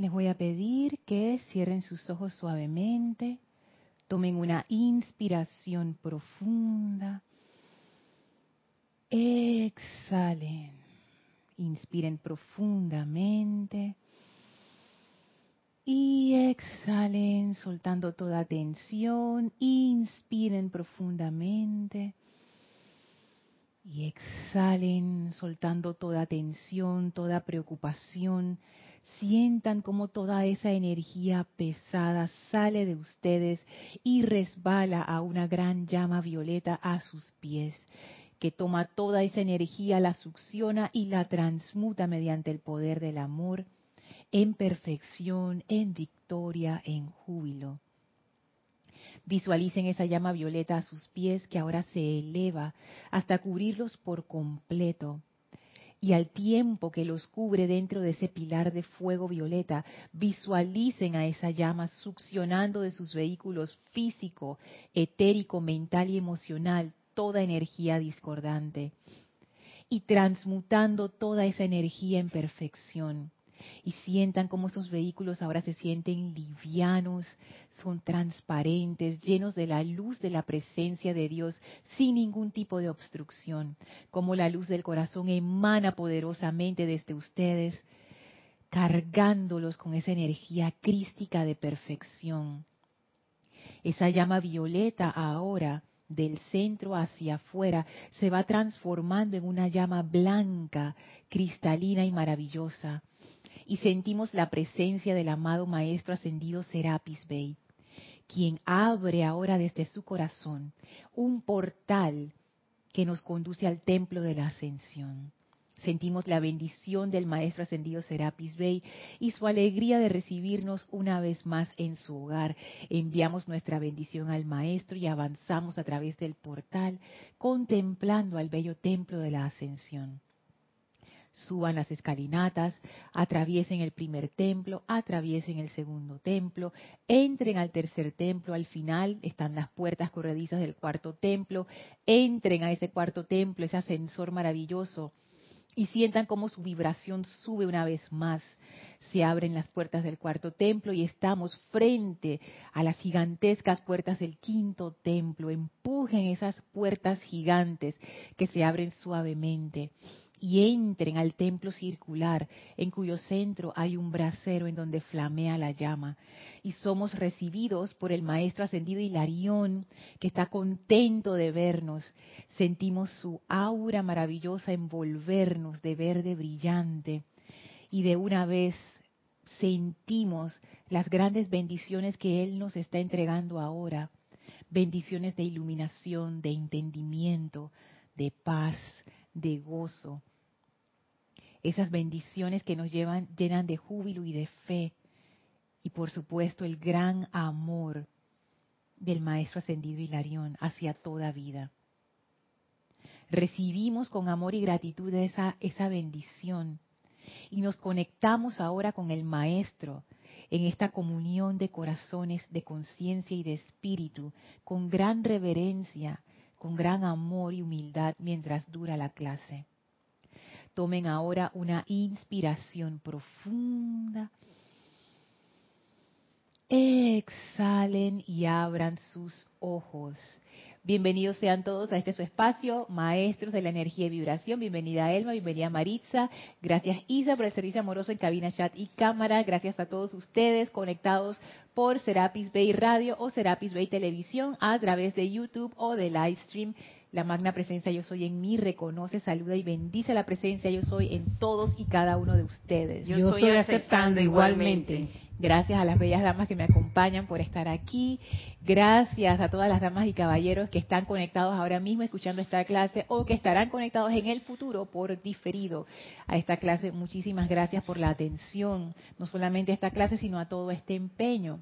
les voy a pedir que cierren sus ojos suavemente, tomen una inspiración profunda, exhalen, inspiren profundamente. Y exhalen soltando toda tensión, inspiren profundamente. Y exhalen soltando toda tensión, toda preocupación. Sientan como toda esa energía pesada sale de ustedes y resbala a una gran llama violeta a sus pies, que toma toda esa energía, la succiona y la transmuta mediante el poder del amor en perfección, en victoria, en júbilo. Visualicen esa llama violeta a sus pies que ahora se eleva hasta cubrirlos por completo. Y al tiempo que los cubre dentro de ese pilar de fuego violeta, visualicen a esa llama succionando de sus vehículos físico, etérico, mental y emocional toda energía discordante y transmutando toda esa energía en perfección y sientan cómo esos vehículos ahora se sienten livianos, son transparentes, llenos de la luz de la presencia de Dios, sin ningún tipo de obstrucción, como la luz del corazón emana poderosamente desde ustedes, cargándolos con esa energía crística de perfección. Esa llama violeta ahora del centro hacia afuera se va transformando en una llama blanca, cristalina y maravillosa y sentimos la presencia del amado Maestro Ascendido Serapis Bey, quien abre ahora desde su corazón un portal que nos conduce al templo de la ascensión. Sentimos la bendición del Maestro Ascendido Serapis Bey y su alegría de recibirnos una vez más en su hogar. Enviamos nuestra bendición al Maestro y avanzamos a través del portal contemplando al bello templo de la ascensión suban las escalinatas, atraviesen el primer templo, atraviesen el segundo templo, entren al tercer templo, al final están las puertas corredizas del cuarto templo, entren a ese cuarto templo, ese ascensor maravilloso, y sientan cómo su vibración sube una vez más. Se abren las puertas del cuarto templo y estamos frente a las gigantescas puertas del quinto templo. Empujen esas puertas gigantes que se abren suavemente y entren al templo circular en cuyo centro hay un brasero en donde flamea la llama. Y somos recibidos por el Maestro Ascendido Hilarión, que está contento de vernos. Sentimos su aura maravillosa envolvernos de verde brillante. Y de una vez sentimos las grandes bendiciones que Él nos está entregando ahora. Bendiciones de iluminación, de entendimiento, de paz, de gozo esas bendiciones que nos llevan, llenan de júbilo y de fe, y por supuesto el gran amor del Maestro Ascendido Hilarión hacia toda vida. Recibimos con amor y gratitud esa, esa bendición y nos conectamos ahora con el Maestro en esta comunión de corazones, de conciencia y de espíritu, con gran reverencia, con gran amor y humildad mientras dura la clase. Tomen ahora una inspiración profunda. Exhalen y abran sus ojos. Bienvenidos sean todos a este su espacio, maestros de la energía y vibración. Bienvenida Elma, bienvenida Maritza. Gracias Isa por el servicio amoroso en cabina, chat y cámara. Gracias a todos ustedes conectados por Serapis Bay Radio o Serapis Bay Televisión a través de YouTube o de Livestream. La magna presencia yo soy en mí reconoce, saluda y bendice la presencia yo soy en todos y cada uno de ustedes. Yo, yo soy aceptando igualmente. Gracias a las bellas damas que me acompañan por estar aquí. Gracias a todas las damas y caballeros que están conectados ahora mismo escuchando esta clase o que estarán conectados en el futuro por diferido a esta clase. Muchísimas gracias por la atención, no solamente a esta clase, sino a todo este empeño.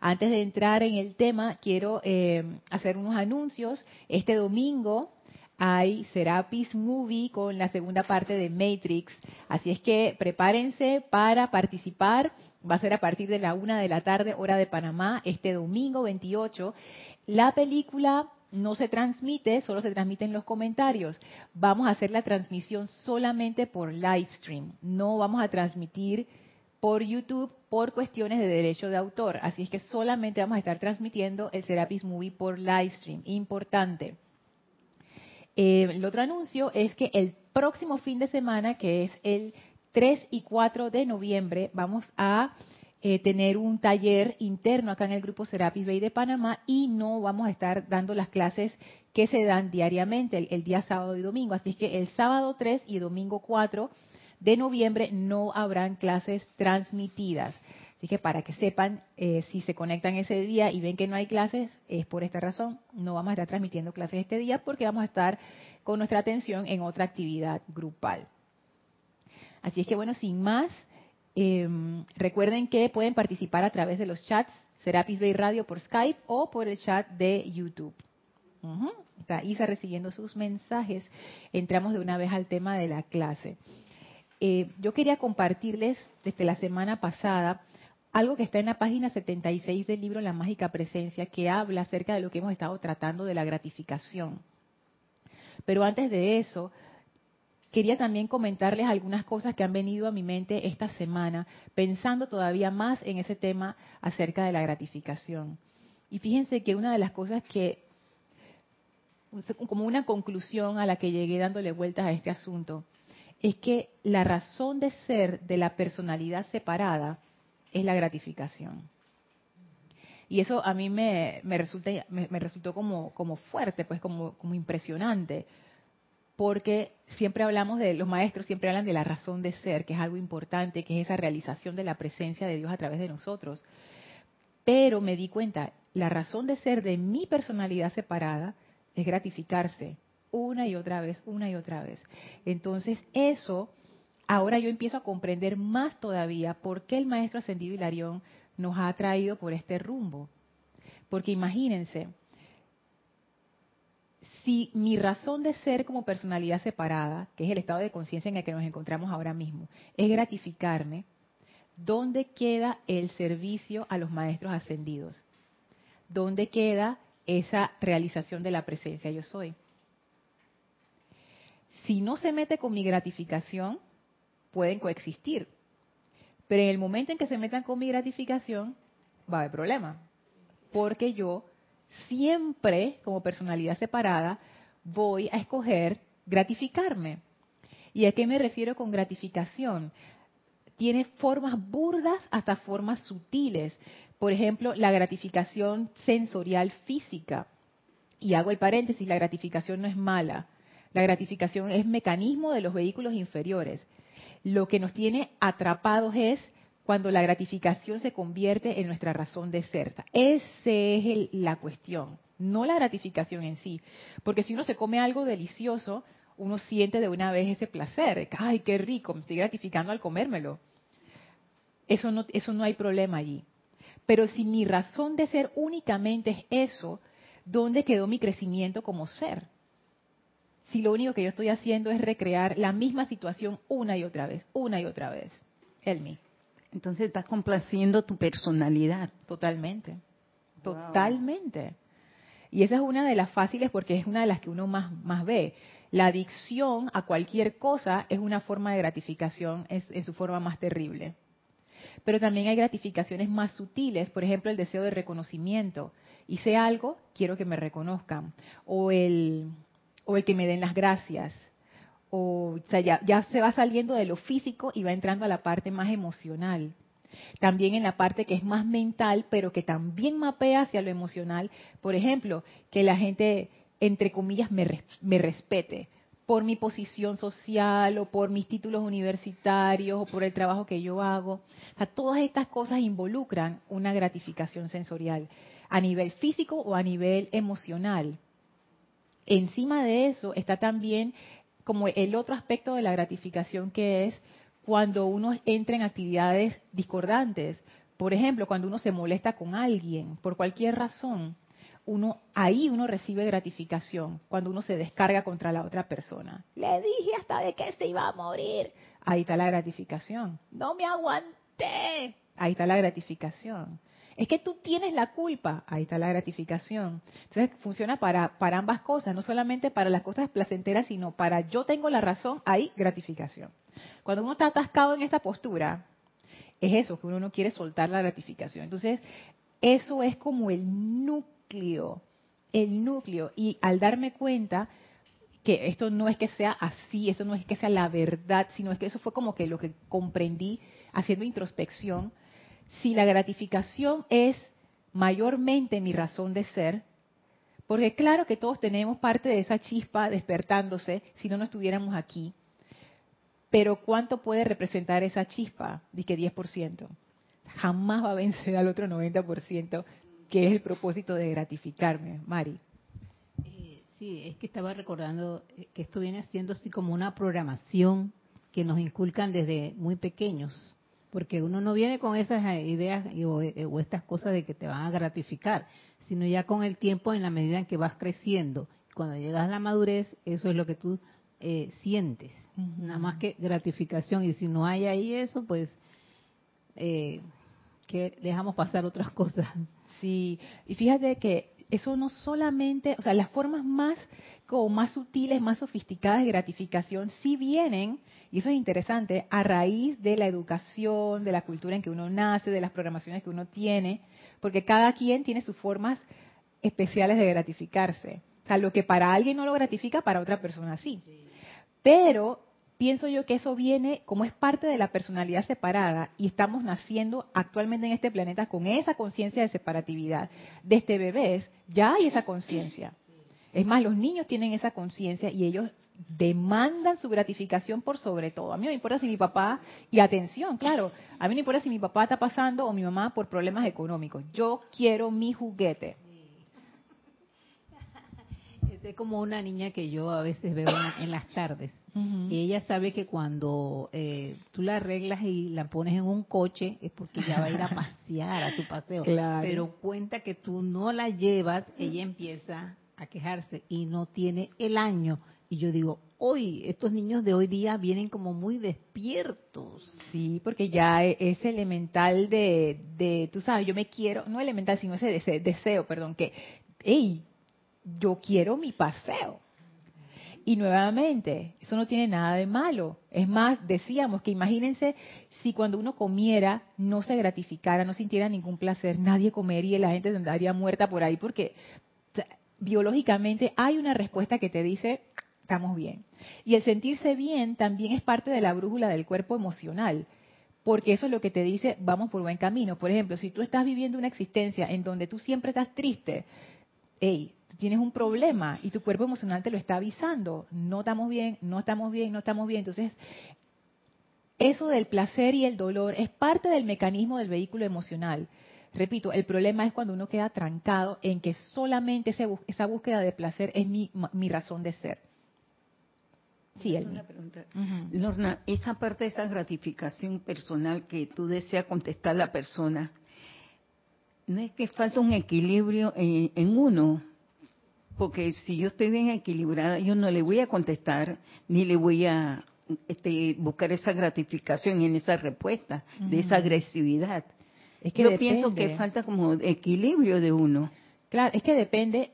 Antes de entrar en el tema, quiero eh, hacer unos anuncios. Este domingo hay Serapis Movie con la segunda parte de Matrix. Así es que prepárense para participar. Va a ser a partir de la una de la tarde, hora de Panamá, este domingo 28. La película no se transmite, solo se transmite en los comentarios. Vamos a hacer la transmisión solamente por live stream. No vamos a transmitir por YouTube por cuestiones de derecho de autor. Así es que solamente vamos a estar transmitiendo el Serapis Movie por livestream. Importante. Eh, el otro anuncio es que el próximo fin de semana, que es el 3 y 4 de noviembre, vamos a eh, tener un taller interno acá en el grupo Serapis Bay de Panamá y no vamos a estar dando las clases que se dan diariamente el, día sábado y domingo. Así que el sábado 3 y domingo 4 de noviembre no habrán clases transmitidas. Así que para que sepan, eh, si se conectan ese día y ven que no hay clases, es por esta razón. No vamos a estar transmitiendo clases este día porque vamos a estar con nuestra atención en otra actividad grupal. Así es que bueno, sin más, em, recuerden que pueden participar a través de los chats Serapis Bay Radio por Skype o por el chat de YouTube. Está Isa recibiendo sus mensajes. Entramos de una vez al tema de la clase. Eh, yo quería compartirles desde la semana pasada algo que está en la página 76 del libro La Mágica Presencia, que habla acerca de lo que hemos estado tratando de la gratificación. Pero antes de eso, quería también comentarles algunas cosas que han venido a mi mente esta semana, pensando todavía más en ese tema acerca de la gratificación. Y fíjense que una de las cosas que, como una conclusión a la que llegué dándole vueltas a este asunto, es que la razón de ser de la personalidad separada es la gratificación. Y eso a mí me, resultó como, fuerte, pues como impresionante, porque siempre hablamos de, los maestros siempre hablan de la razón de ser, que es algo importante, que es esa realización de la presencia de Dios a través de nosotros. Pero me di cuenta, la razón de ser de mi personalidad separada es gratificarse, una y otra vez, una y otra vez. Entonces eso, ahora yo empiezo a comprender más todavía por qué el Maestro Ascendido Hilarión nos ha traído por este rumbo. Porque imagínense, si mi razón de ser como personalidad separada, que es el estado de conciencia en el que nos encontramos ahora mismo, es gratificarme, ¿dónde queda el servicio a los maestros ascendidos? ¿Dónde queda esa realización de la presencia yo soy? si no se mete con mi gratificación, pueden coexistir. Pero en el momento en que se metan con mi gratificación, va a haber problema. Porque yo siempre, como personalidad separada, voy a escoger gratificarme. ¿Y a qué me refiero con gratificación? Tiene formas burdas hasta formas sutiles. Por ejemplo, la gratificación sensorial física. Y hago el paréntesis, la gratificación no es mala. La gratificación es mecanismo de los vehículos inferiores. Lo que nos tiene atrapados es cuando la gratificación se convierte en nuestra razón de ser. Esa es la cuestión, no la gratificación en sí. Porque si uno se come algo delicioso, uno siente de una vez ese placer. ¡Ay, qué rico! Me estoy gratificando al comérmelo. Eso no, eso no hay problema allí. Pero si mi razón de ser únicamente es eso, ¿dónde quedó mi crecimiento como ser? si lo único que yo estoy haciendo es recrear la misma situación una y otra vez, una y otra vez? Elmi. Entonces estás complaciendo tu personalidad. Totalmente. Totalmente. Y esa es una de las fáciles porque es una de las que uno más, más ve. La adicción a cualquier cosa es una forma de gratificación, es, es su forma más terrible. Pero también hay gratificaciones más sutiles, por ejemplo, el deseo de reconocimiento. Hice algo, quiero que me reconozcan. O el, o el que me den las gracias. O, sea, ya, ya se va saliendo de lo físico y va entrando a la parte más emocional. También en la parte que es más mental, pero que también mapea hacia lo emocional. Por ejemplo, que la gente, entre comillas, me, me respete por mi posición social o por mis títulos universitarios o por el trabajo que yo hago. O sea, todas estas cosas involucran una gratificación sensorial a nivel físico o a nivel emocional. Encima de eso está también como el otro aspecto de la gratificación que es cuando uno entra en actividades discordantes. Por ejemplo, cuando uno se molesta con alguien por cualquier razón, uno ahí uno recibe gratificación cuando uno se descarga contra la otra persona. Le dije hasta de que se iba a morir. Ahí está la gratificación. No me aguanté. Ahí está la gratificación. Es que tú tienes la culpa. Ahí está la gratificación. Entonces funciona para, para ambas cosas, no solamente para las cosas placenteras, sino para yo tengo la razón, hay gratificación. Cuando uno está atascado en esta postura es eso, que uno no quiere soltar la gratificación. Entonces, eso es como el núcleo, el núcleo. Y al darme cuenta que esto no es que sea así, esto no es que sea la verdad, sino es que eso fue como que lo que comprendí haciendo introspección. Si la gratificación es mayormente mi razón de ser, porque claro que todos tenemos parte de esa chispa despertándose, si no, no estuviéramos aquí. Pero ¿cuánto puede representar esa chispa? Dice 10%. Jamás va a vencer al otro 90%, que es el propósito de gratificarme. Mari. Eh, sí, es que estaba recordando que esto viene siendo así como una programación que nos inculcan desde muy pequeños, porque uno no viene con esas ideas o, o, estas cosas de que te van a gratificar, sino ya con el tiempo en la medida en que vas creciendo. Cuando llegas a la madurez, eso es lo que tú eh, sientes nada más que gratificación. Y si no hay ahí eso, pues eh, que dejamos pasar otras cosas. Sí, y fíjate que eso no solamente, o sea, las formas más como más sutiles, más sofisticadas de gratificación sí vienen, y eso es interesante, a raíz de la educación, de la cultura en que uno nace, de las programaciones que uno tiene, porque cada quien tiene sus formas especiales de gratificarse. O sea, lo que para alguien no lo gratifica, para otra persona sí. Pero pienso yo que eso viene como es parte de la personalidad separada y estamos naciendo actualmente en este planeta con esa conciencia de separatividad. Desde bebés ya hay esa conciencia. Es más, los niños tienen esa conciencia y ellos demandan su gratificación por sobre todo. A mí no me importa si mi papá, y atención, claro, a mí no me importa si mi papá está pasando o mi mamá por problemas económicos. Yo quiero mi juguete. Es como una niña que yo a veces veo en las tardes y ella sabe que cuando eh, tú la arreglas y la pones en un coche es porque ya va a ir a pasear a su paseo. Pero cuenta que tú no la llevas, ella empieza a quejarse y no tiene el año. Y yo digo, hoy, estos niños de hoy día vienen como muy despiertos. Sí, porque ya e, es elemental de, de tú sabes, yo me quiero, no elemental, sino ese deseo, deseo perdón, que, hey, yo quiero mi paseo. Y nuevamente, eso no tiene nada de malo. Es más, decíamos que imagínense si cuando uno comiera no se gratificara, no sintiera ningún placer, nadie comería y la gente andaría muerta por ahí porque biológicamente hay una respuesta que te dice, estamos bien. Y el sentirse bien también es parte de la brújula del cuerpo emocional porque eso es lo que te dice, vamos por buen camino. Por ejemplo, si tú estás viviendo una existencia en donde tú siempre estás triste, hey, tienes un problema y tu cuerpo emocional te lo está avisando. No estamos bien, no estamos bien, no estamos bien. Entonces, eso del placer y el dolor es parte del mecanismo del vehículo emocional. Repito, el problema es cuando uno queda trancado en que solamente esa búsqueda de placer es mi, razón de ser. Sí, es una pregunta. Lorna, esa parte de esa gratificación personal que tú deseas contestar a la persona, no es que falta un equilibrio en, uno, porque si yo estoy bien equilibrada, yo no le voy a contestar ni le voy a este, buscar esa gratificación en esa respuesta, de esa agresividad. Es que yo pienso que falta como equilibrio de uno. Claro, es que depende.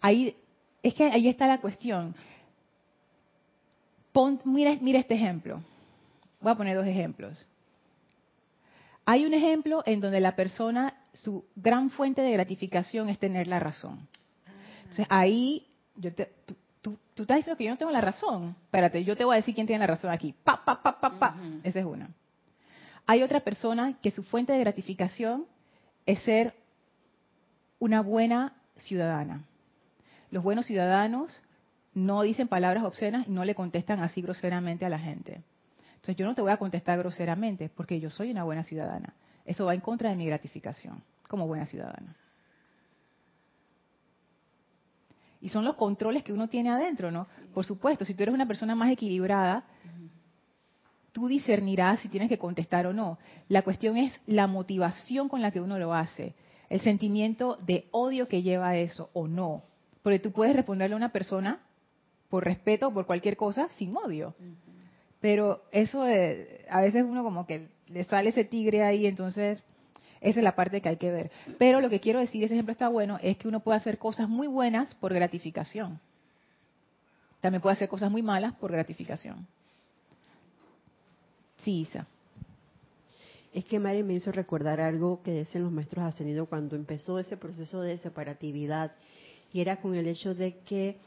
Ahí, es que ahí está la cuestión. mira, mira este ejemplo. Voy a poner dos ejemplos. Hay un ejemplo en donde la persona su gran fuente de gratificación es tener la razón. Entonces ahí, yo te, tú, estás diciendo que yo no tengo la razón. Espérate, yo te voy a decir quién tiene la razón aquí. Pa, pa, pa, pa, pa. Esa es una. Hay otra persona que su fuente de gratificación es ser una buena ciudadana. Los buenos ciudadanos no dicen palabras obscenas y no le contestan así groseramente a la gente. Entonces yo no te voy a contestar groseramente porque yo soy una buena ciudadana. Eso va en contra de mi gratificación como buena ciudadana. Y son los controles que uno tiene adentro, ¿no? Por supuesto, si tú eres una persona más equilibrada, tú discernirás si tienes que contestar o no. La cuestión es la motivación con la que uno lo hace, el sentimiento de odio que lleva a eso o no. Porque tú puedes responderle a una persona por respeto o por cualquier cosa sin odio. Pero eso a veces uno como que le sale ese tigre ahí, entonces esa es la parte que hay que ver. Pero lo que quiero decir, ese ejemplo está bueno, es que uno puede hacer cosas muy buenas por gratificación. También puede hacer cosas muy malas por gratificación. Sí, Isa. Es que Mari me hizo recordar algo que decían los maestros ascendidos cuando empezó ese proceso de separatividad, y era con el hecho de que,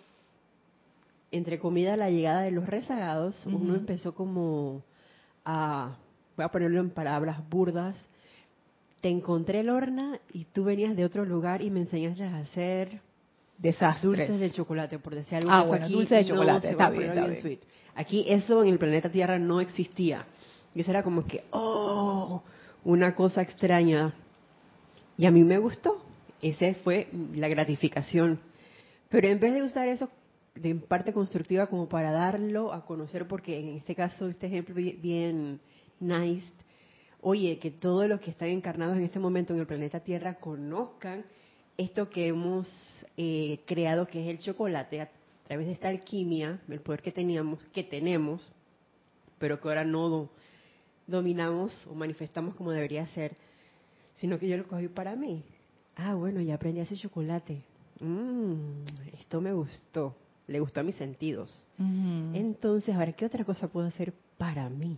entre comida, la llegada de los rezagados, uno empezó como a, voy a ponerlo en palabras burdas, te encontré, Lorna, y tú venías de otro lugar y me enseñaste a hacer desastres. Dulces de chocolate, por decir algo. Ah, bueno, dulces de chocolate, está bien, está bien. Aquí eso en el planeta Tierra no existía. Y eso era como que, oh, una cosa extraña. Y a mí me gustó. Esa fue la gratificación. Pero en vez de usar eso de parte constructiva como para darlo a conocer, porque en este caso, este ejemplo bien nice, oye, que todos los que están encarnados en este momento en el planeta Tierra conozcan esto que hemos eh, creado, que es el chocolate, a través de esta alquimia, el poder que teníamos, que tenemos, pero que ahora no dominamos o manifestamos como debería ser, sino que yo lo cogí para mí. Ah, bueno, ya aprendí a hacer chocolate. Mm, esto me gustó, le gustó a mis sentidos. Entonces, ahora, ¿qué otra cosa puedo hacer para mí?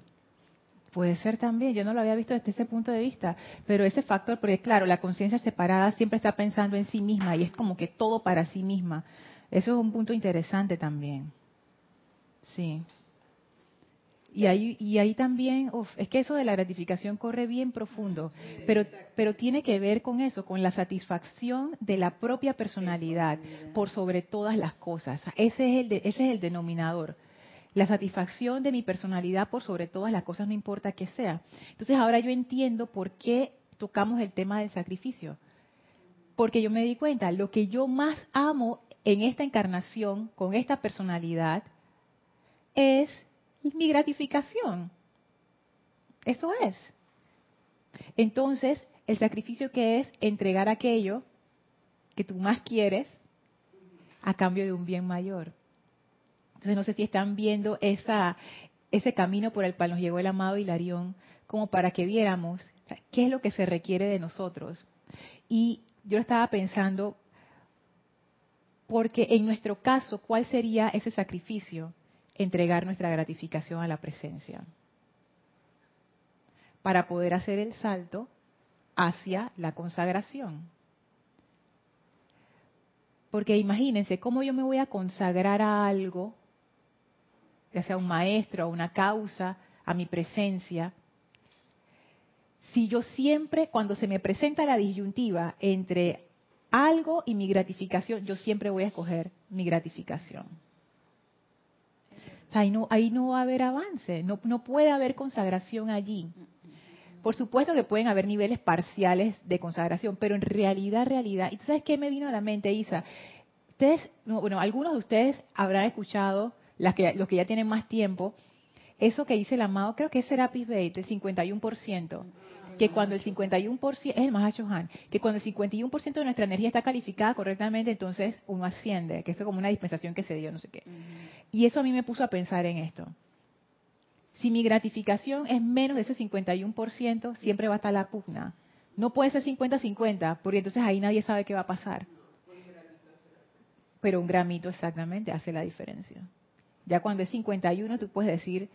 Puede ser también, yo no lo había visto desde ese punto de vista, pero ese factor, porque claro, la conciencia separada siempre está pensando en sí misma y es como que todo para sí misma. Eso es un punto interesante también. Sí. Y ahí, y ahí también, es que eso de la gratificación corre bien profundo, pero, pero tiene que ver con eso, con la satisfacción de la propia personalidad por sobre todas las cosas. Ese es el, ese es el denominador la satisfacción de mi personalidad por sobre todas las cosas, no importa que sea. Entonces ahora yo entiendo por qué tocamos el tema del sacrificio. Porque yo me di cuenta, lo que yo más amo en esta encarnación, con esta personalidad, es mi gratificación. Eso es. Entonces, el sacrificio que es entregar aquello que tú más quieres a cambio de un bien mayor. Entonces no sé si están viendo ese camino por el cual nos llegó el amado Hilarión, como para que viéramos qué es lo que se requiere de nosotros. Y yo estaba pensando, porque en nuestro caso, ¿cuál sería ese sacrificio? Entregar nuestra gratificación a la presencia. Para poder hacer el salto hacia la consagración. Porque imagínense, ¿cómo yo me voy a consagrar a algo ya sea un maestro, a una causa, a mi presencia, si yo siempre, cuando se me presenta la disyuntiva entre algo y mi gratificación, yo siempre voy a escoger mi gratificación. ahí, no, ahí no va a haber avance, no, no puede haber consagración allí. Por supuesto que pueden haber niveles parciales de consagración, pero en realidad, realidad. ¿Y tú sabes qué me vino a la mente, Isa? Ustedes, bueno, algunos de ustedes habrán escuchado las que, los que ya tienen más tiempo, eso que dice el amado, creo que es Serapis Bey, el 51%, que cuando el 51%, es el Mahashohan, que cuando el 51% de nuestra energía está calificada correctamente, entonces uno asciende, que eso es como una dispensación que se dio, no sé qué. Y eso a mí me puso a pensar en esto. Si mi gratificación es menos de ese 51%, siempre va a estar la pugna. No puede ser 50-50, porque entonces ahí nadie sabe qué va a pasar. Pero un gramito exactamente hace la diferencia. Ya cuando es 51, tú puedes decir,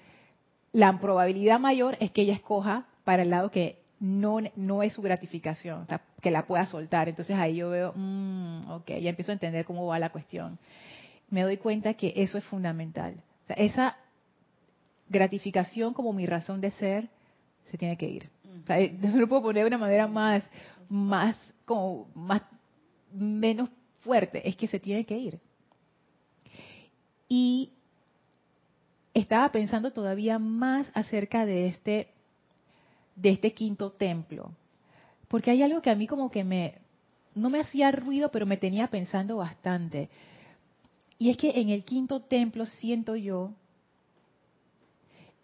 la probabilidad mayor es que ella escoja para el lado que no, no es su gratificación, que la pueda soltar. Entonces ahí yo veo, mmm, ok, ya empiezo a entender cómo va la cuestión. Me doy cuenta que eso es fundamental. esa gratificación como mi razón de ser se tiene que ir. O eh, lo puedo poner de una manera más, más, como, más, menos fuerte, es que se tiene que ir. Y estaba pensando todavía más acerca de este, de este quinto templo. Porque hay algo que a mí como que me, no me hacía ruido, pero me tenía pensando bastante. Y es que en el quinto templo siento yo,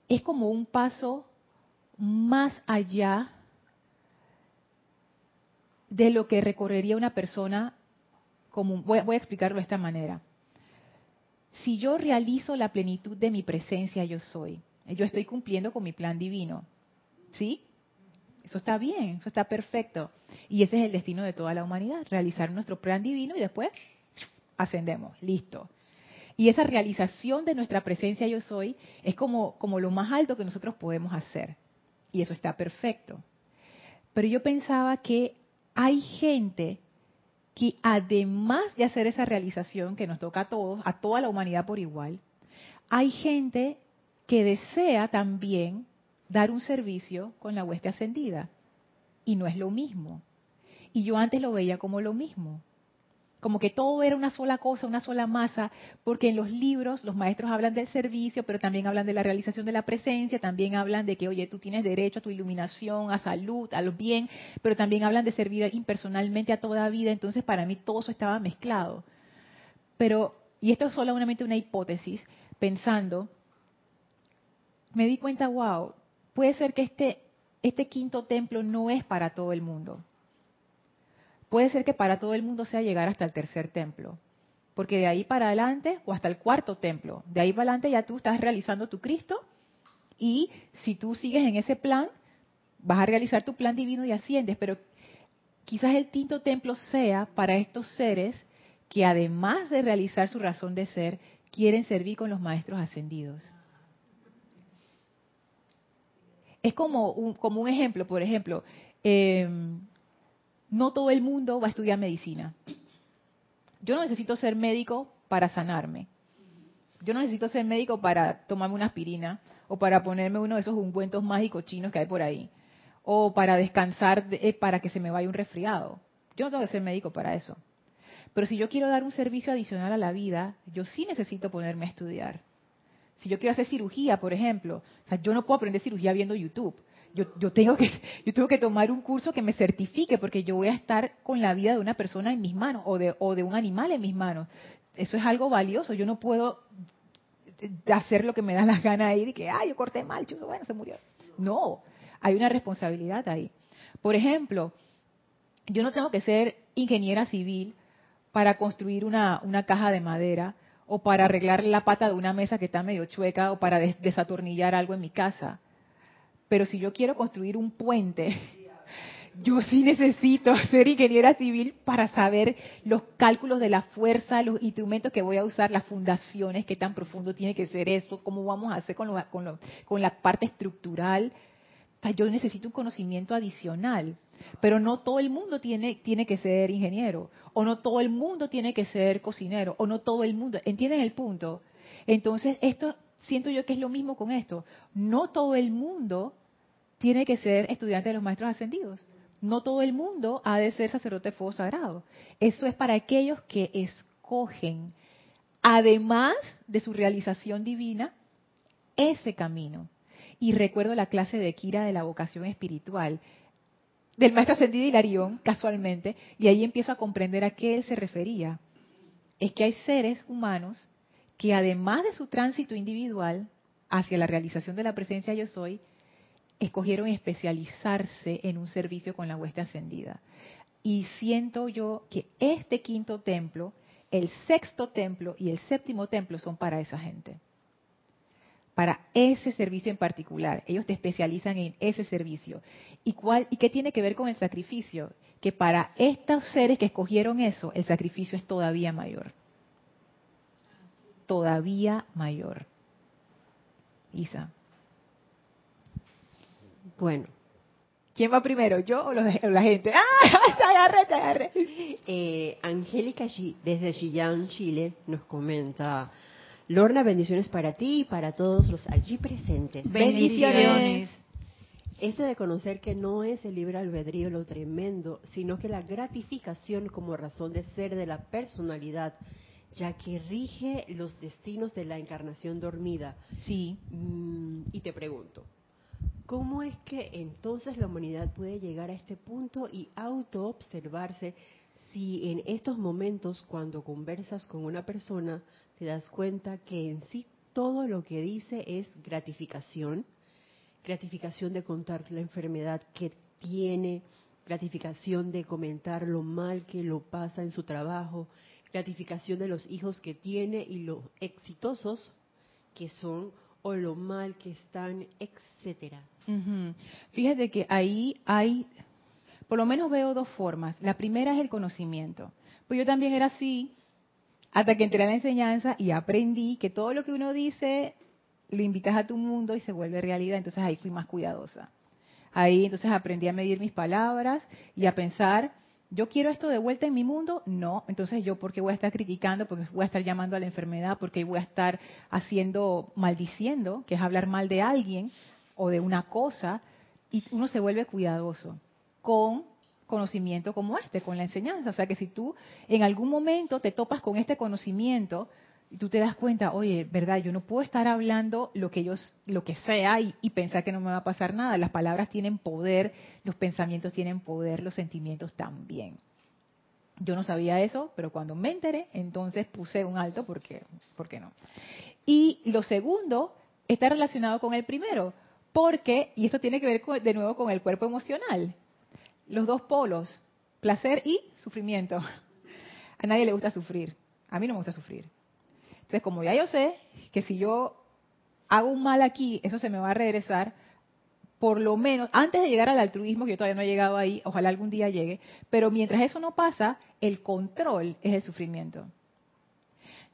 es como un paso más allá de lo que recorrería una persona común. Voy, voy a explicarlo de esta manera si yo realizo la plenitud de mi presencia yo soy, yo estoy cumpliendo con mi plan divino. ¿Sí? Eso está bien, eso está perfecto. Y ese es el destino de toda la humanidad, realizar nuestro plan divino y después ascendemos, listo. Y esa realización de nuestra presencia yo soy es como, como lo más alto que nosotros podemos hacer. y eso está perfecto. Pero yo pensaba que hay gente que además de hacer esa realización que nos toca a todos, a toda la humanidad por igual, hay gente que desea también dar un servicio con la hueste ascendida. Y no es lo mismo. Y yo antes lo veía como lo mismo como que todo era una sola cosa, una sola masa, porque en los libros los maestros hablan del servicio, pero también hablan de la realización de la presencia, también hablan de que, oye, tú tienes derecho a tu iluminación, a salud, a lo bien, pero también hablan de servir impersonalmente a toda vida, entonces para mí todo eso estaba mezclado. Pero, y esto es solamente una hipótesis, pensando, me di cuenta, wow, puede ser que este, este quinto templo no es para todo el mundo puede ser que para todo el mundo sea llegar hasta el tercer templo. Porque de ahí para adelante, o hasta el cuarto templo, de ahí para adelante ya tú estás realizando tu Cristo y si tú sigues en ese plan, vas a realizar tu plan divino y asciendes. Pero quizás el quinto templo sea para estos seres que además de realizar su razón de ser, quieren servir con los maestros ascendidos. Es como un, ejemplo, por ejemplo, eh, no todo el mundo va a estudiar medicina. Yo no necesito ser médico para sanarme. Yo no necesito ser médico para tomarme una aspirina o para ponerme uno de esos ungüentos mágicos chinos que hay por ahí. O para descansar eh, para que se me vaya un resfriado. Yo no tengo que ser médico para eso. Pero si yo quiero dar un servicio adicional a la vida, yo sí necesito ponerme a estudiar. Si yo quiero hacer cirugía, por ejemplo, yo no puedo aprender cirugía viendo YouTube yo, tengo que, yo tengo que tomar un curso que me certifique porque yo voy a estar con la vida de una persona en mis manos o de, o de un animal en mis manos. Eso es algo valioso. Yo no puedo hacer lo que me da la gana ahí y que, ay, yo corté mal, chuzo, bueno, se murió. No, hay una responsabilidad ahí. Por ejemplo, yo no tengo que ser ingeniera civil para construir una caja de madera o para arreglar la pata de una mesa que está medio chueca o para desatornillar algo en mi casa. Pero si yo quiero construir un puente, yo sí necesito ser ingeniera civil para saber los cálculos de la fuerza, los instrumentos que voy a usar, las fundaciones, qué tan profundo tiene que ser eso, cómo vamos a hacer con, con, la parte estructural. yo necesito un conocimiento adicional. Pero no todo el mundo tiene, tiene que ser ingeniero, o no todo el mundo tiene que ser cocinero, o no todo el mundo. ¿Entienden el punto? Entonces, esto siento yo que es lo mismo con esto. No todo el mundo tiene que ser estudiante de los maestros ascendidos. No todo el mundo ha de ser sacerdote de fuego sagrado. Eso es para aquellos que escogen, además de su realización divina, ese camino. Y recuerdo la clase de Kira de la vocación espiritual del maestro ascendido Hilarión, casualmente, y ahí empiezo a comprender a qué él se refería. Es que hay seres humanos que además de su tránsito individual hacia la realización de la presencia yo soy, escogieron especializarse en un servicio con la hueste ascendida. Y siento yo que este quinto templo, el sexto templo y el séptimo templo son para esa gente. Para ese servicio en particular. Ellos te especializan en ese servicio. ¿Y, cuál, ¿Y qué tiene que ver con el sacrificio? Que para estos seres que escogieron eso, el sacrificio es todavía mayor todavía mayor. Isa. Bueno. ¿Quién va primero, yo o, la gente? ¡Ah! Te agarré, te agarré. Eh, Angélica desde Chillán, Chile, nos comenta, Lorna, bendiciones para ti y para todos los allí presentes. Bendiciones. Este de conocer que no es el libre albedrío lo tremendo, sino que la gratificación como razón de ser de la personalidad ya que rige los destinos de la encarnación dormida. Sí. Mm, y te pregunto, ¿cómo es que entonces la humanidad puede llegar a este punto y auto-observarse si en estos momentos cuando conversas con una persona te das cuenta que en sí todo lo que dice es gratificación, gratificación de contar la enfermedad que tiene, gratificación de comentar lo mal que lo pasa en su trabajo, gratificación de los hijos que tiene y los exitosos que son o lo mal que están, etcétera. Fíjate que ahí hay, por lo menos veo dos formas. La primera es el conocimiento. Pues yo también era así hasta que entré a la enseñanza y aprendí que todo lo que uno dice lo invitas a tu mundo y se vuelve realidad. Entonces ahí fui más cuidadosa. Ahí entonces aprendí a medir mis palabras y a pensar, yo quiero esto de vuelta en mi mundo, no, entonces yo porque voy a estar criticando, porque voy a estar llamando a la enfermedad, porque voy a estar haciendo, maldiciendo, que es hablar mal de alguien o de una cosa, y uno se vuelve cuidadoso con conocimiento como este, con la enseñanza. O sea que si tú en algún momento te topas con este conocimiento y tú te das cuenta, oye, verdad, yo no puedo estar hablando lo que yo, lo que sea y, y pensar que no me va a pasar nada. Las palabras tienen poder, los pensamientos tienen poder, los sentimientos también. Yo no sabía eso, pero cuando me enteré, entonces puse un alto porque, ¿por qué no? Y lo segundo está relacionado con el primero, porque, y esto tiene que ver de nuevo con el cuerpo emocional, los dos polos, placer y sufrimiento. A nadie le gusta sufrir, a mí no me gusta sufrir. Entonces, como ya yo sé que si yo hago un mal aquí, eso se me va a regresar, por lo menos, antes de llegar al altruismo, que yo todavía no he llegado ahí, ojalá algún día llegue, pero mientras eso no pasa, el control es el sufrimiento.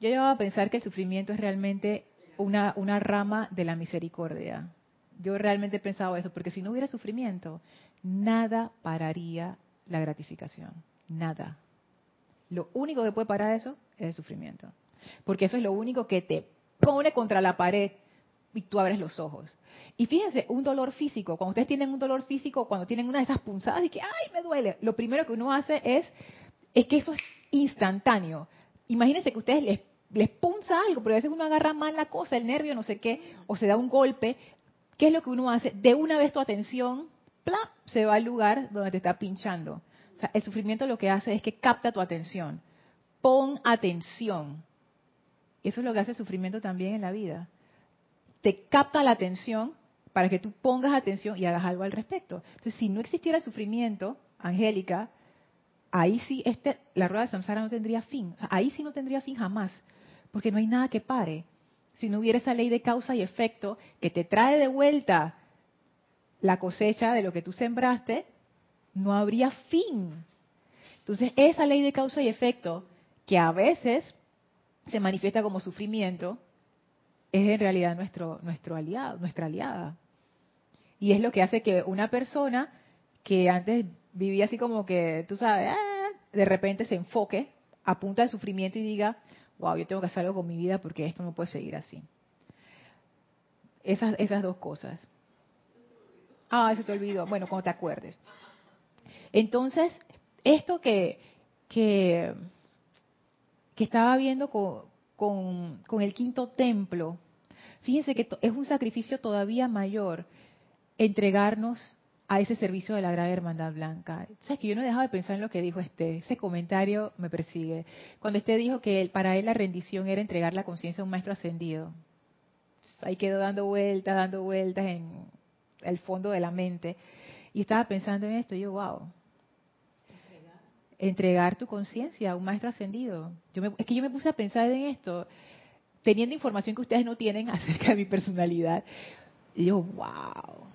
Yo llegaba a pensar que el sufrimiento es realmente una rama de la misericordia. Yo realmente he pensado eso, porque si no hubiera sufrimiento, nada pararía la gratificación. Nada. Lo único que puede parar eso es el sufrimiento. Porque eso es lo único que te pone contra la pared y tú abres los ojos. Y fíjense, un dolor físico, cuando ustedes tienen un dolor físico, cuando tienen una de esas punzadas y que, ay, me duele, lo primero que uno hace es, es que eso es instantáneo. Imagínense que ustedes les, les punza algo, pero a veces uno agarra mal la cosa, el nervio, no sé qué, o se da un golpe, ¿qué es lo que uno hace? De una vez tu atención se va al lugar donde te está pinchando. el sufrimiento lo que hace es que capta tu atención. Pon atención. Eso es lo que hace el sufrimiento también en la vida. Te capta la atención para que tú pongas atención y hagas algo al respecto. Entonces, si no existiera el sufrimiento, Angélica, ahí sí este, la rueda de samsara no tendría fin. ahí sí no tendría fin jamás, porque no hay nada que pare si no hubiera esa ley de causa y efecto que te trae de vuelta la cosecha de lo que tú sembraste, no habría fin. Entonces, esa ley de causa y efecto, que a veces se manifiesta como sufrimiento, es en realidad nuestro, nuestro aliado, nuestra aliada. Y es lo que hace que una persona que antes vivía así como que, tú sabes, ah", de repente se enfoque a punta de sufrimiento y diga, wow, yo tengo que hacer algo con mi vida porque esto no puede seguir así. Esas, esas dos cosas. Ah, se te olvidó. Bueno, cuando te acuerdes. Entonces, esto que, que, estaba viendo con, con, el quinto templo, fíjense que es un sacrificio todavía mayor entregarnos a ese servicio de la Gran Hermandad Blanca. Sabes que yo no he dejado de pensar en lo que dijo este, ese comentario me persigue. Cuando este dijo que para él la rendición era entregar la conciencia a un maestro ascendido. Ahí quedó dando vueltas, dando vueltas en el fondo de la mente. Y estaba pensando en esto, yo, wow. Entregar, tu conciencia a un maestro ascendido. Yo es que yo me puse a pensar en esto, teniendo información que ustedes no tienen acerca de mi personalidad. Yo, wow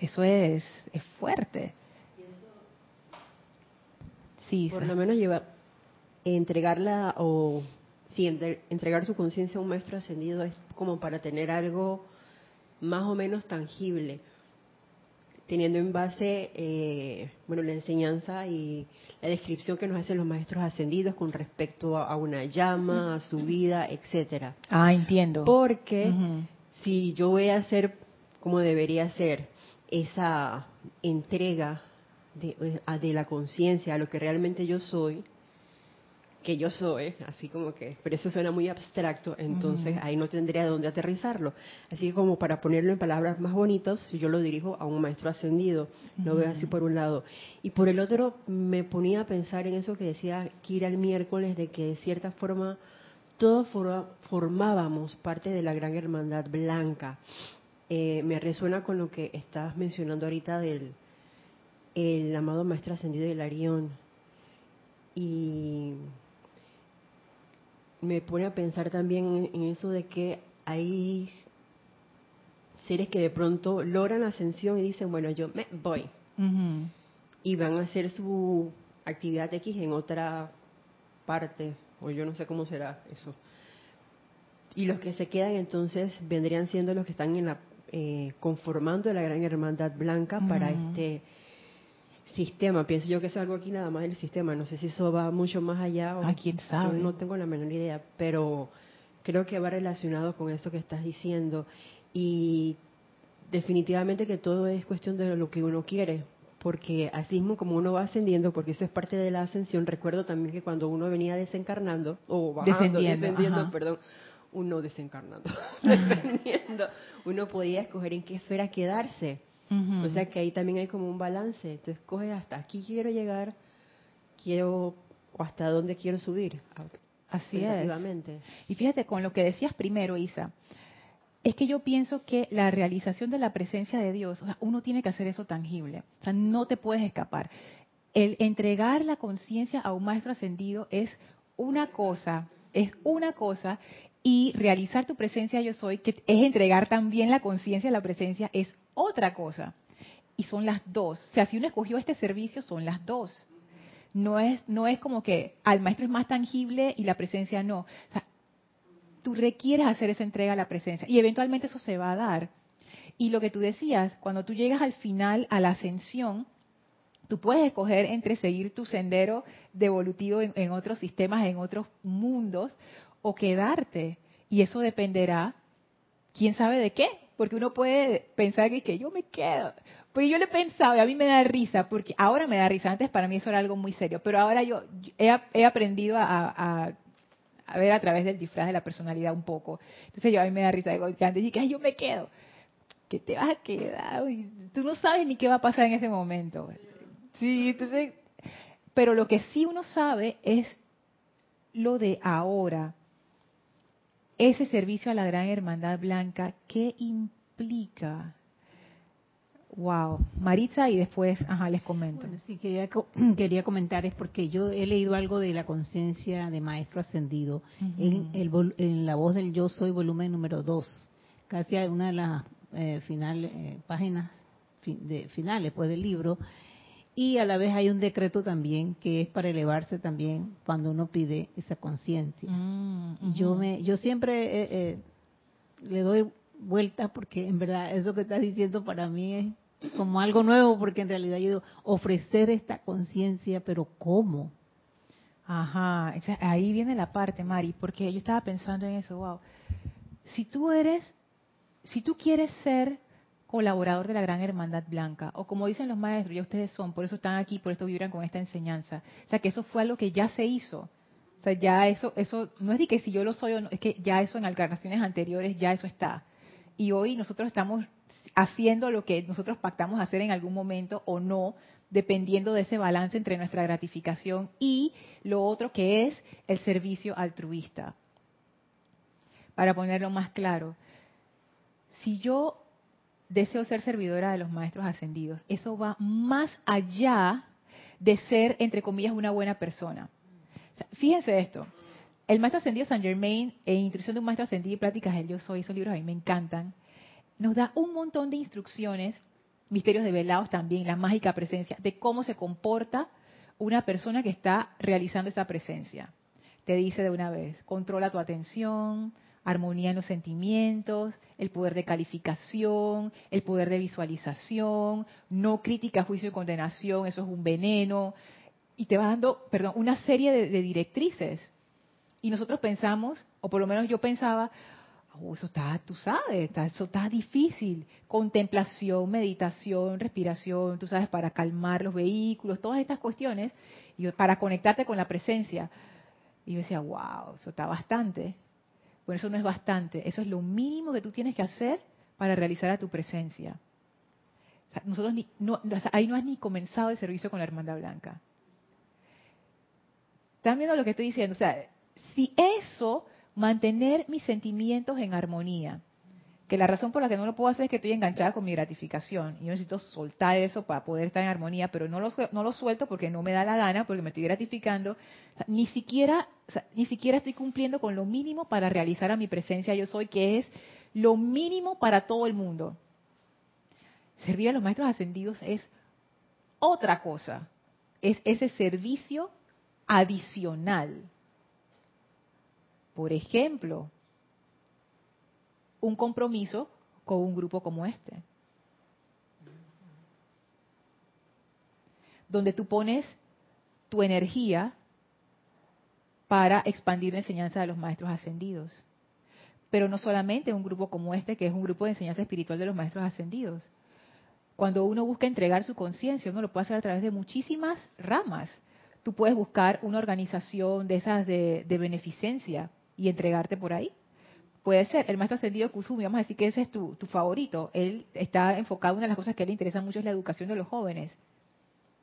eso es, es, fuerte. Sí, Por lo menos lleva entregarla o sí, entregar su conciencia a un maestro ascendido es como para tener algo más o menos tangible, teniendo en base, eh, bueno, la enseñanza y la descripción que nos hacen los maestros ascendidos con respecto a, una llama, a su vida, etcétera. Ah, entiendo. Porque si yo voy a hacer como debería ser esa entrega de, de la conciencia a lo que realmente yo soy, que yo soy, así como que, pero eso suena muy abstracto, entonces ahí no tendría de dónde aterrizarlo. Así que como para ponerlo en palabras más bonitas, yo lo dirijo a un maestro ascendido, lo veo así por un lado. Y por el otro me ponía a pensar en eso que decía Kira el miércoles, de que de cierta forma todos formábamos parte de la gran hermandad blanca. Eh, me resuena con lo que estás mencionando ahorita del el amado maestro ascendido de Larión. Y me pone a pensar también en, eso de que hay seres que de pronto logran ascensión y dicen, bueno, yo me voy. Y van a hacer su actividad X en otra parte, o yo no sé cómo será eso. Y los que se quedan entonces vendrían siendo los que están en la eh, conformando la gran hermandad blanca para este sistema. Pienso yo que eso es algo aquí nada más del sistema. No sé si eso va mucho más allá. O, ¿A quién sabe? no tengo la menor idea, pero creo que va relacionado con eso que estás diciendo. Y definitivamente que todo es cuestión de lo que uno quiere. Porque así mismo como uno va ascendiendo, porque eso es parte de la ascensión, recuerdo también que cuando uno venía desencarnando, o bajando, descendiendo, perdón, uno desencarnando, descendiendo, uno podía escoger en qué esfera quedarse o sea que ahí también hay como un balance. Entonces coges hasta aquí quiero llegar, quiero o hasta dónde quiero subir. Así es. Y fíjate con lo que decías primero, Isa, es que yo pienso que la realización de la presencia de Dios, uno tiene que hacer eso tangible. O sea, no te puedes escapar. El entregar la conciencia a un maestro ascendido es una cosa, es una cosa, y realizar tu presencia yo soy, que es entregar también la conciencia a la presencia, es otra cosa. Y son las dos. O sea, si uno escogió este servicio, son las dos. No es, no es como que al maestro es más tangible y la presencia no. O sea, tú requieres hacer esa entrega a la presencia y eventualmente eso se va a dar. Y lo que tú decías, cuando tú llegas al final, a la ascensión, tú puedes escoger entre seguir tu sendero devolutivo en, en otros sistemas, en otros mundos, o quedarte. Y eso dependerá, quién sabe de qué, porque uno puede pensar que, yo me quedo. Porque yo le pensaba, y a mí me da risa, porque ahora me da risa, antes para mí eso era algo muy serio, pero ahora yo he, aprendido a, ver a través del disfraz de la personalidad un poco. Entonces yo a mí me da risa, digo, antes dije, yo me quedo. ¿Qué te vas a quedar? Tú no sabes ni qué va a pasar en ese momento. Sí, entonces, pero lo que sí uno sabe es lo de ahora ese servicio a la Gran Hermandad Blanca, ¿qué implica? Wow, Maritza y después, ajá, les comento. sí, quería, quería comentar es porque yo he leído algo de la conciencia de Maestro Ascendido en, el, en La Voz del Yo Soy, volumen número 2, casi una de las eh, eh, páginas de, finales pues, del libro, y a la vez hay un decreto también que es para elevarse también cuando uno pide esa conciencia. Mm, yo me, yo siempre eh, eh, le doy vueltas porque en verdad eso que estás diciendo para mí es como algo nuevo porque en realidad yo digo, ofrecer esta conciencia, pero ¿cómo? Ajá, ahí viene la parte, Mari, porque yo estaba pensando en eso, wow. Si tú eres, si tú quieres ser colaborador de la Gran Hermandad Blanca, o como dicen los maestros, ya ustedes son, por eso están aquí, por esto vibran con esta enseñanza. O sea, que eso fue algo que ya se hizo. O sea, ya eso, eso no es de que si yo lo soy o no, es que ya eso en encarnaciones anteriores, ya eso está. Y hoy nosotros estamos haciendo lo que nosotros pactamos hacer en algún momento o no, dependiendo de ese balance entre nuestra gratificación y lo otro que es el servicio altruista. Para ponerlo más claro, si yo deseo ser servidora de los maestros ascendidos. Eso va más allá de ser, entre comillas, una buena persona. fíjense esto. El maestro ascendido San Germain, en Instrucción de un maestro ascendido y Pláticas del Yo Soy, esos libros a mí me encantan, nos da un montón de instrucciones, misterios develados también, la mágica presencia, de cómo se comporta una persona que está realizando esa presencia. Te dice de una vez, controla tu atención, armonía en los sentimientos, el poder de calificación, el poder de visualización, no crítica, juicio y condenación, eso es un veneno, y te va dando, perdón, una serie de, directrices. Y nosotros pensamos, o por lo menos yo pensaba, oh, eso está, tú sabes, eso está difícil. Contemplación, meditación, respiración, tú sabes, para calmar los vehículos, todas estas cuestiones, y para conectarte con la presencia. Y yo decía, wow, eso está bastante. Bueno, eso no es bastante, eso es lo mínimo que tú tienes que hacer para realizar a tu presencia. nosotros no, ahí no has ni comenzado el servicio con la Hermandad Blanca. ¿Están viendo lo que estoy diciendo? O sea, si eso, mantener mis sentimientos en armonía, que la razón por la que no lo puedo hacer es que estoy enganchada con mi gratificación y yo necesito soltar eso para poder estar en armonía, pero no lo, no lo suelto porque no me da la gana, porque me estoy gratificando. ni siquiera ni siquiera estoy cumpliendo con lo mínimo para realizar a mi presencia yo soy, que es lo mínimo para todo el mundo. Servir a los maestros ascendidos es otra cosa, es ese servicio adicional. Por ejemplo, un compromiso con un grupo como este. Donde tú pones tu energía para expandir la enseñanza de los maestros ascendidos. Pero no solamente un grupo como este, que es un grupo de enseñanza espiritual de los maestros ascendidos. Cuando uno busca entregar su conciencia, uno lo puede hacer a través de muchísimas ramas. Tú puedes buscar una organización de esas de, beneficencia y entregarte por ahí. Puede ser, el maestro ascendido Kusumi, vamos a decir que ese es tu, favorito. Él está enfocado, una de las cosas que a él le interesa mucho es la educación de los jóvenes.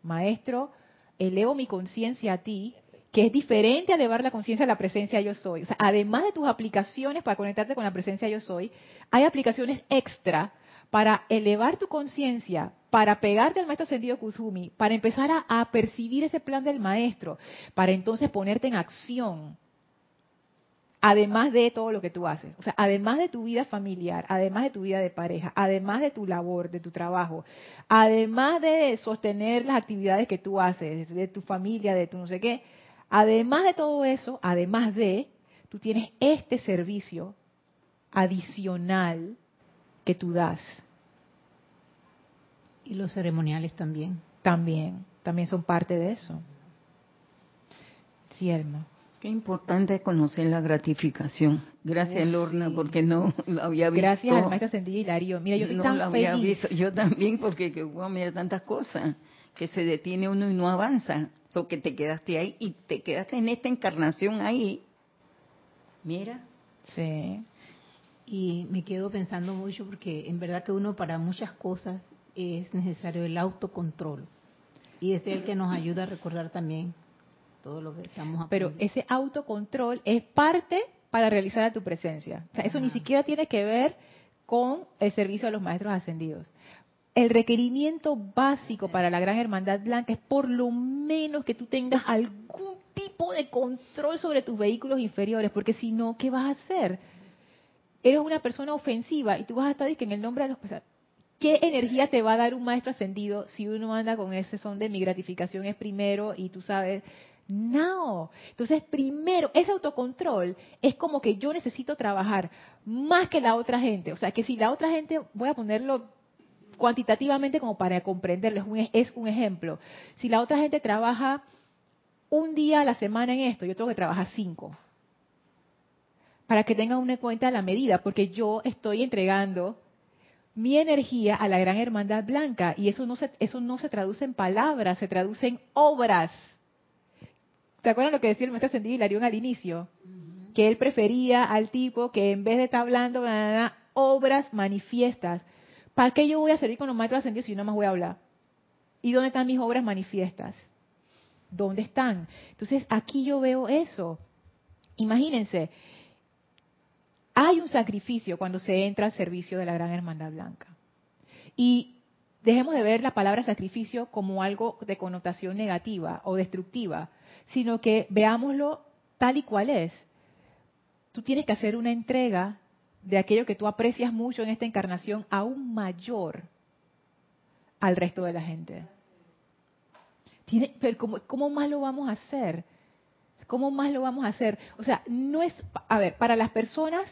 Maestro, elevo mi conciencia a ti que es diferente a elevar la conciencia a la presencia yo soy. O sea, además de tus aplicaciones para conectarte con la presencia yo soy, hay aplicaciones extra para elevar tu conciencia, para pegarte al maestro sentido Kusumi, para empezar a, a, percibir ese plan del maestro, para entonces ponerte en acción. Además de todo lo que tú haces, o sea, además de tu vida familiar, además de tu vida de pareja, además de tu labor, de tu trabajo, además de sostener las actividades que tú haces, de tu familia, de tu no sé qué, Además de todo eso, además de, tú tienes este servicio adicional que tú das. Y los ceremoniales también. También, también son parte de eso. Sí, Elma. Qué importante conocer la gratificación. Gracias, Lorna, porque no lo había visto. Gracias al maestro Hilario. Mira, yo estoy no lo había visto. Yo también, porque que, wow, mira tantas cosas que se detiene uno y no avanza porque te quedaste ahí y te quedaste en esta encarnación ahí. Mira. Sí. Y me quedo pensando mucho porque en verdad que uno para muchas cosas es necesario el autocontrol. Y es el que nos ayuda a recordar también todo lo que estamos aprendiendo. Pero ese autocontrol es parte para realizar a tu presencia. O sea, eso ni siquiera tiene que ver con el servicio a los maestros ascendidos el requerimiento básico para la gran hermandad blanca es por lo menos que tú tengas algún tipo de control sobre tus vehículos inferiores, porque si no, ¿qué vas a hacer? Eres una persona ofensiva y tú vas a estar que en el nombre de los ¿Qué energía te va a dar un maestro ascendido si uno anda con ese son de mi gratificación es primero y tú sabes, no. Entonces, primero, ese autocontrol es como que yo necesito trabajar más que la otra gente. O sea, que si la otra gente, voy a ponerlo cuantitativamente como para comprenderlo, es un, ejemplo. Si la otra gente trabaja un día a la semana en esto, yo tengo que trabajar cinco. Para que tengan una cuenta la medida, porque yo estoy entregando mi energía a la gran hermandad blanca y eso no se, eso no se traduce en palabras, se traduce en obras. ¿Te acuerdan lo que decía el maestro Ascendido Hilarión al inicio? Que él prefería al tipo que en vez de estar hablando, obras manifiestas. ¿Para qué yo voy a servir con los maestros ascendidos si yo no más voy a hablar? ¿Y dónde están mis obras manifiestas? ¿Dónde están? Entonces, aquí yo veo eso. Imagínense, hay un sacrificio cuando se entra al servicio de la Gran Hermandad Blanca. Y dejemos de ver la palabra sacrificio como algo de connotación negativa o destructiva, sino que veámoslo tal y cual es. Tú tienes que hacer una entrega de aquello que tú aprecias mucho en esta encarnación aún mayor al resto de la gente. pero ¿cómo, ¿cómo, más lo vamos a hacer? ¿Cómo más lo vamos a hacer? O sea, no es, a ver, para las personas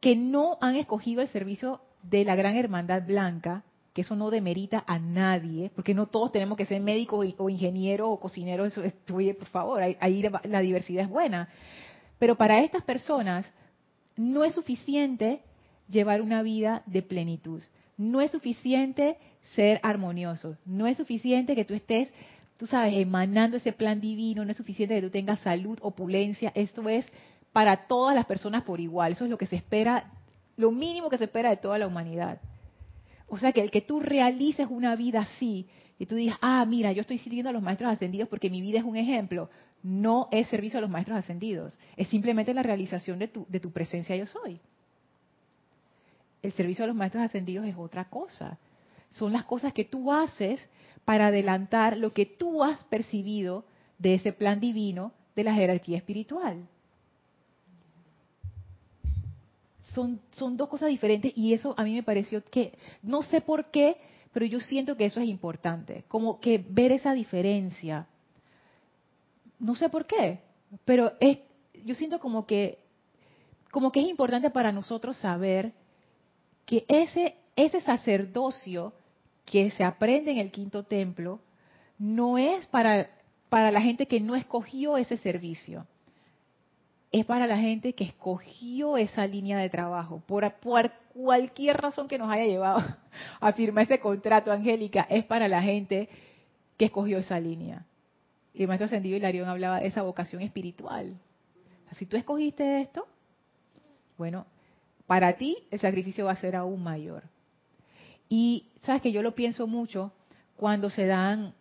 que no han escogido el servicio de la Gran Hermandad Blanca, que eso no demerita a nadie, porque no todos tenemos que ser médicos o ingenieros o cocineros, eso, por favor, ahí la diversidad es buena. Pero para estas personas, no es suficiente llevar una vida de plenitud. No es suficiente ser armonioso. No es suficiente que tú estés, tú sabes, emanando ese plan divino. No es suficiente que tú tengas salud, opulencia. Esto es para todas las personas por igual. Eso es lo que se espera, lo mínimo que se espera de toda la humanidad. O sea, que el que tú realices una vida así y tú digas, ah, mira, yo estoy sirviendo a los maestros ascendidos porque mi vida es un ejemplo no es servicio a los maestros ascendidos, es simplemente la realización de tu, de tu presencia yo soy. El servicio a los maestros ascendidos es otra cosa. Son las cosas que tú haces para adelantar lo que tú has percibido de ese plan divino de la jerarquía espiritual. Son, son dos cosas diferentes y eso a mí me pareció que, no sé por qué, pero yo siento que eso es importante, como que ver esa diferencia no sé por qué, pero es, yo siento como que, como que es importante para nosotros saber que ese, ese sacerdocio que se aprende en el quinto templo no es para, para la gente que no escogió ese servicio. Es para la gente que escogió esa línea de trabajo. Por, cualquier razón que nos haya llevado a firmar ese contrato, Angélica, es para la gente que escogió esa línea. Y el maestro ascendido Hilarión hablaba de esa vocación espiritual. si tú escogiste esto, bueno, para ti el sacrificio va a ser aún mayor. Y sabes que yo lo pienso mucho cuando se dan,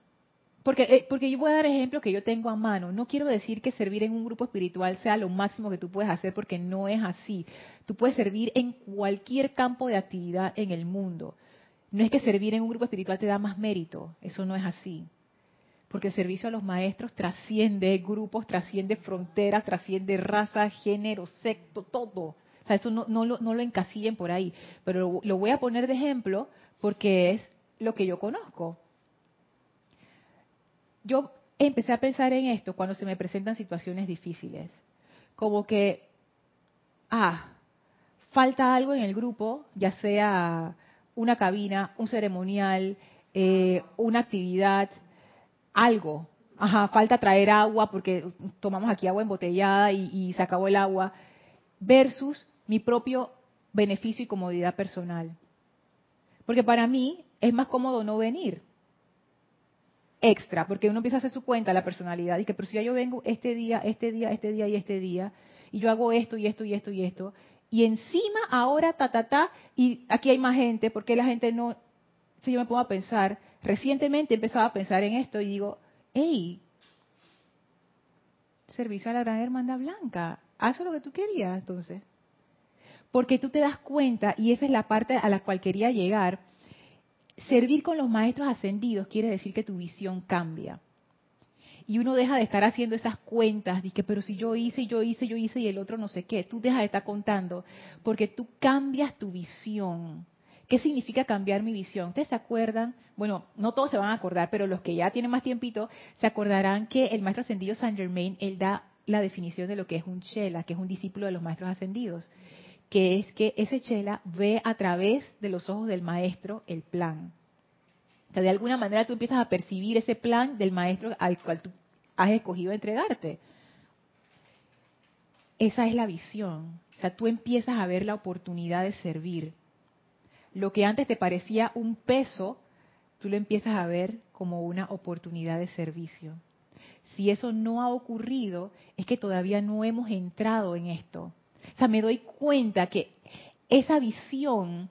porque, eh, porque yo voy a dar ejemplos que yo tengo a mano. No quiero decir que servir en un grupo espiritual sea lo máximo que tú puedes hacer, porque no es así. Tú puedes servir en cualquier campo de actividad en el mundo. No es que servir en un grupo espiritual te da más mérito, eso no es así porque el servicio a los maestros trasciende grupos, trasciende fronteras, trasciende raza, género, secto, todo. O sea, eso no, lo encasillen por ahí. Pero lo, voy a poner de ejemplo porque es lo que yo conozco. Yo empecé a pensar en esto cuando se me presentan situaciones difíciles. Como que, ah, falta algo en el grupo, ya sea una cabina, un ceremonial, eh, una actividad, algo. Ajá, falta traer agua porque tomamos aquí agua embotellada y, y se acabó el agua. Versus mi propio beneficio y comodidad personal. Porque para mí es más cómodo no venir. Extra, porque uno empieza a hacer su cuenta, la personalidad, y que, pero si ya yo vengo este día, este día, este día y este día, y yo hago esto y esto y esto y esto, y encima ahora ta, ta, ta, y aquí hay más gente, porque la gente no, si yo me pongo a pensar, recientemente empezaba a pensar en esto y digo, hey, servicio a la gran hermandad blanca, haz lo que tú querías entonces. Porque tú te das cuenta, y esa es la parte a la cual quería llegar, servir con los maestros ascendidos quiere decir que tu visión cambia. Y uno deja de estar haciendo esas cuentas, de que, pero si yo hice, yo hice, yo hice y el otro no sé qué. Tú dejas de estar contando, porque tú cambias tu visión. ¿Qué significa cambiar mi visión? ¿Ustedes se acuerdan? Bueno, no todos se van a acordar, pero los que ya tienen más tiempito se acordarán que el maestro ascendido Saint Germain, él da la definición de lo que es un chela, que es un discípulo de los maestros ascendidos, que es que ese chela ve a través de los ojos del maestro el plan. O sea, de alguna manera tú empiezas a percibir ese plan del maestro al cual tú has escogido entregarte. Esa es la visión. O sea, tú empiezas a ver la oportunidad de servir lo que antes te parecía un peso, tú lo empiezas a ver como una oportunidad de servicio. Si eso no ha ocurrido, es que todavía no hemos entrado en esto. O sea, me doy cuenta que esa visión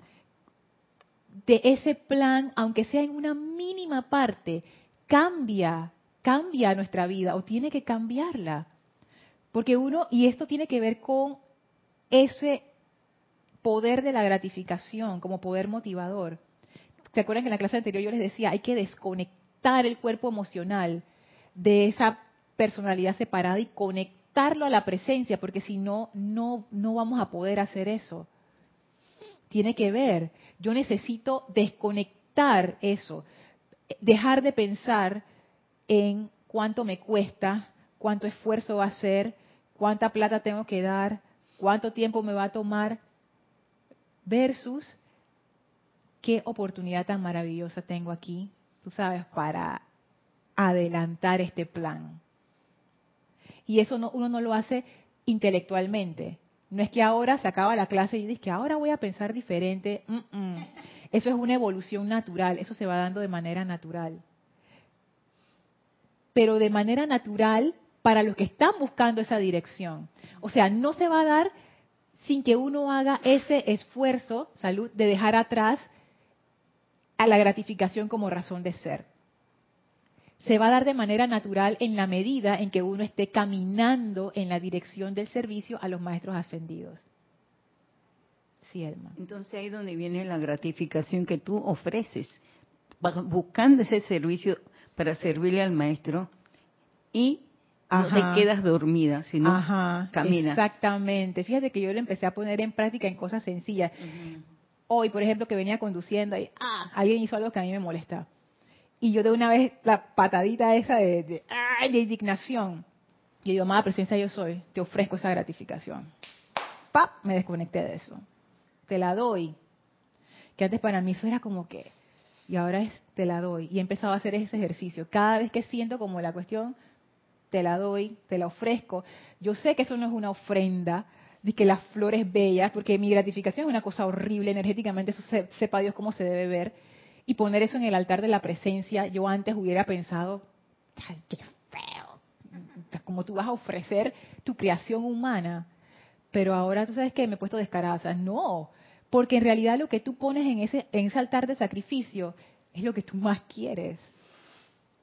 de ese plan, aunque sea en una mínima parte, cambia, cambia nuestra vida o tiene que cambiarla. Porque uno, y esto tiene que ver con ese poder de la gratificación como poder motivador. ¿Se acuerdan que en la clase anterior yo les decía, hay que desconectar el cuerpo emocional de esa personalidad separada y a la presencia, porque si no, no, no vamos a poder hacer eso. Tiene que ver, yo necesito desconectar eso, dejar de pensar en cuánto me cuesta, cuánto esfuerzo va a ser, cuánta plata tengo que dar, cuánto tiempo me va a tomar, versus qué oportunidad tan maravillosa tengo aquí, tú sabes, para adelantar este plan. Y eso no, uno no lo hace intelectualmente. No es que ahora se acaba la clase y dices que ahora voy a pensar diferente. Eso es una evolución natural, eso se va dando de manera natural. Pero de manera natural para los que están buscando esa dirección. O sea, no se va a dar sin que uno haga ese esfuerzo, salud, de dejar atrás a la gratificación como razón de ser. Se va a dar de manera natural en la medida en que uno esté caminando en la dirección del servicio a los maestros ascendidos. Sí, Elma. Entonces ahí es donde viene la gratificación que tú ofreces, buscando ese servicio para servirle al maestro y no te quedas dormida, sino caminas. Exactamente. Fíjate que yo lo empecé a poner en práctica en cosas sencillas. Hoy, por ejemplo, que venía conduciendo y ah, alguien hizo algo que a mí me molesta. Y yo de una vez la patadita esa de, de, de indignación. Y yo, amada presencia yo soy, te ofrezco esa gratificación. ¡Pap! Me desconecté de eso. Te la doy. Que antes para mí eso era como que, y ahora es, te la doy. Y he empezado a hacer ese ejercicio. Cada vez que siento como la cuestión, te la doy, te la ofrezco. Yo sé que eso no es una ofrenda, de que las flores bellas, porque mi gratificación es una cosa horrible energéticamente, eso sepa Dios cómo se debe ver. Y poner eso en el altar de la presencia, yo antes hubiera pensado, Ay, qué feo, como tú vas a ofrecer tu creación humana. Pero ahora tú sabes que me he puesto descarada, no, porque en realidad lo que tú pones en ese, en ese altar de sacrificio es lo que tú más quieres.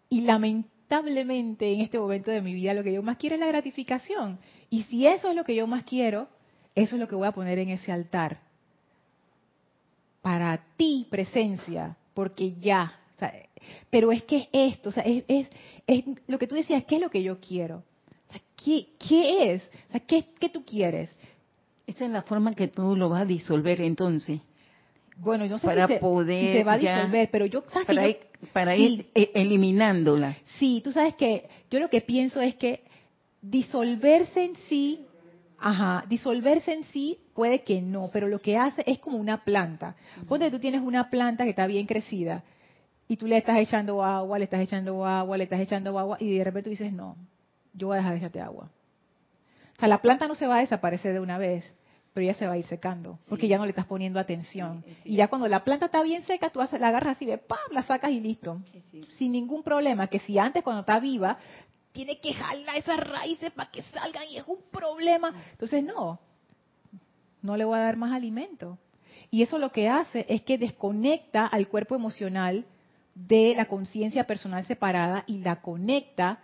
Y lamentablemente en este momento de mi vida lo que yo más quiero es la gratificación. Y si eso es lo que yo más quiero, eso es lo que voy a poner en ese altar. Para ti, presencia, porque ya. pero es que es esto, o sea, es, es, lo que tú decías, ¿qué es lo que yo quiero? ¿qué, ¿qué, es? O sea, ¿qué, ¿qué tú quieres? Esa es la forma que tú lo vas a disolver entonces. Bueno, yo no sé para si, se, poder se va a disolver, pero yo ¿sabes para, ir, para ir e, eliminándola. Sí, tú sabes que yo lo que pienso es que disolverse en sí, ajá, disolverse en sí puede que no, pero lo que hace es como una planta. Ponte que tú tienes una planta que está bien crecida y tú le estás echando agua, le estás echando agua, le estás echando agua y de repente tú dices, no, yo voy a dejar de echarte agua. O sea, la planta no se va a desaparecer de una vez, pero ya se va a ir secando, porque ya no le estás poniendo atención. y ya cuando la planta está bien seca, tú la agarras así ¡pam! la sacas y listo. Sin ningún problema, que si antes cuando está viva, tiene que jalar esas raíces para que salgan y es un problema. Entonces, no, no le voy a dar más alimento. Y eso lo que hace es que desconecta al cuerpo emocional de la conciencia personal separada y la conecta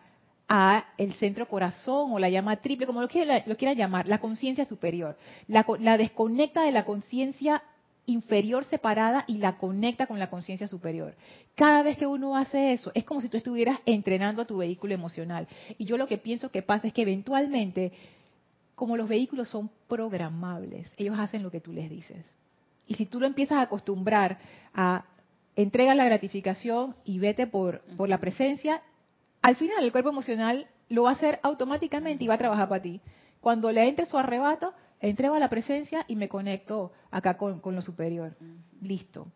a el centro corazón o la llama triple, como lo quiera, llamar, la conciencia superior. La, la, desconecta de la conciencia inferior separada y la conecta con la conciencia superior. Cada vez que uno hace eso, es como si tú estuvieras entrenando a tu vehículo emocional. Y yo lo que pienso que pasa es que eventualmente, como los vehículos son programables, ellos hacen lo que tú les dices. Y si tú lo empiezas a acostumbrar a entrega la gratificación y vete por, por la presencia, al final el cuerpo emocional lo va a hacer automáticamente y va a trabajar para ti. Cuando le entre su arrebato, entrego a la presencia y me conecto acá con, lo superior. Listo.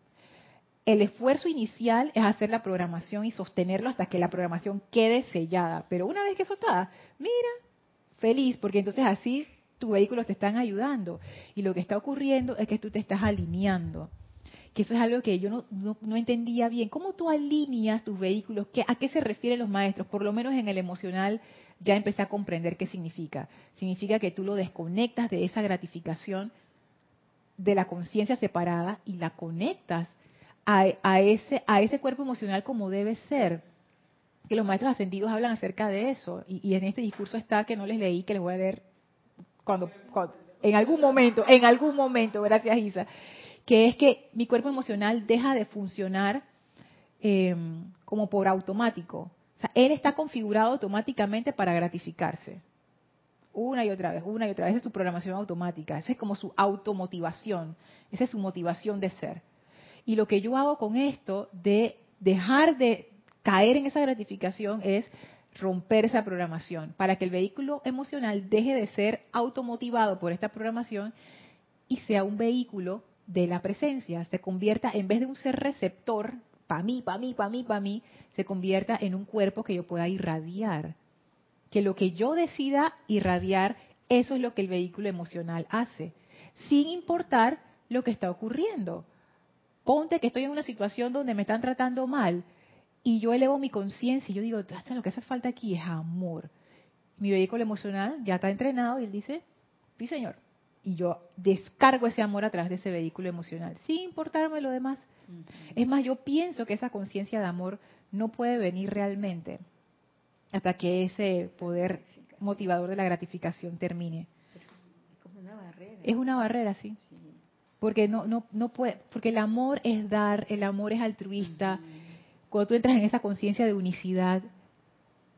El esfuerzo inicial es hacer la programación y sostenerlo hasta que la programación quede sellada. Pero una vez que eso está, mira, feliz, porque entonces así tus vehículos te están ayudando. Y lo que está ocurriendo es que tú te estás alineando que eso es algo que yo no, entendía bien. ¿Cómo tú alineas tus vehículos? ¿A qué se refieren los maestros? Por lo menos en el emocional ya empecé a comprender qué significa. Significa que tú lo desconectas de esa gratificación de la conciencia separada y la conectas a, ese, a ese cuerpo emocional como debe ser. Que los maestros ascendidos hablan acerca de eso. Y, en este discurso está que no les leí, que les voy a leer cuando, en algún momento, en algún momento, gracias Isa que es que mi cuerpo emocional deja de funcionar em, como por automático. O sea, él está configurado automáticamente para gratificarse. Una y otra vez, una y otra vez. Esa es su programación automática. Esa es como su automotivación. Esa es su motivación de ser. Y lo que yo hago con esto de dejar de caer en esa gratificación es romper esa programación para que el vehículo emocional deje de ser automotivado por esta programación y sea un vehículo de la presencia, se convierta, en vez de un ser receptor, para mí, para mí, para mí, para mí, se convierta en un cuerpo que yo pueda irradiar. Que lo que yo decida irradiar, eso es lo que el vehículo emocional hace, sin importar lo que está ocurriendo. Ponte que estoy en una situación donde me están tratando mal y yo elevo mi conciencia y yo digo, lo que hace falta aquí es amor. Mi vehículo emocional ya está entrenado y él dice, sí señor, y yo descargo ese amor a través de ese vehículo emocional, sin importarme lo demás. Es más, yo pienso que esa conciencia de amor no puede venir realmente hasta que ese poder motivador de la gratificación termine. Es como una barrera. Es una barrera, sí. Porque no, no, no puede, porque el amor es dar, el amor es altruista. Cuando tú entras en esa conciencia de unicidad,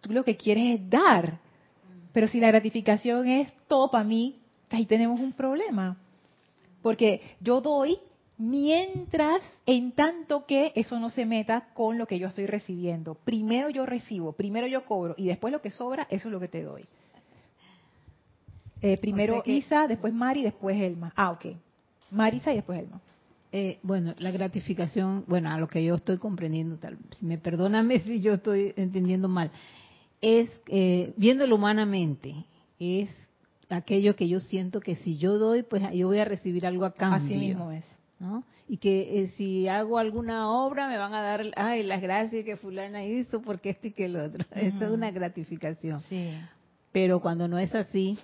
tú lo que quieres es dar. Pero si la gratificación es todo para mí, ahí tenemos un problema. Porque yo doy mientras, en tanto que eso no se meta con lo que yo estoy recibiendo. Primero yo recibo, primero yo cobro y después lo que sobra, eso es lo que te doy. Eh, primero Isa, después Mari, después Elma. Ah, ok. Marisa y después Elma. Eh, bueno, la gratificación, bueno, a lo que yo estoy comprendiendo, tal, me perdóname si yo estoy entendiendo mal, es, eh, viéndolo humanamente, es aquello que yo siento que si yo doy, pues yo voy a recibir algo a cambio. Así mismo es. ¿no? Y que eh, si hago alguna obra me van a dar, ay, las gracias que fulana hizo porque esto y que el otro. Eso es una gratificación. Sí. Pero cuando no es así,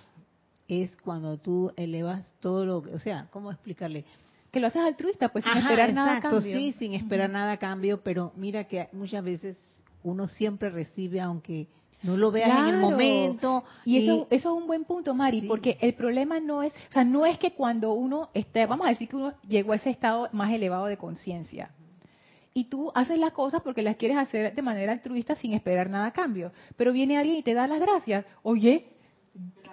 es cuando tú elevas todo lo que, o sea, ¿cómo explicarle? Que lo haces altruista, pues sin esperar nada a cambio. Sí, sin esperar nada a cambio, pero mira que muchas veces uno siempre recibe, aunque no lo veas en el momento. Y, eso, eso es un buen punto, Mari, porque el problema no es, o sea, no es que cuando uno esté, vamos a decir que uno llegó a ese estado más elevado de conciencia. Y tú haces las cosas porque las quieres hacer de manera altruista sin esperar nada a cambio. Pero viene alguien y te da las gracias. Oye,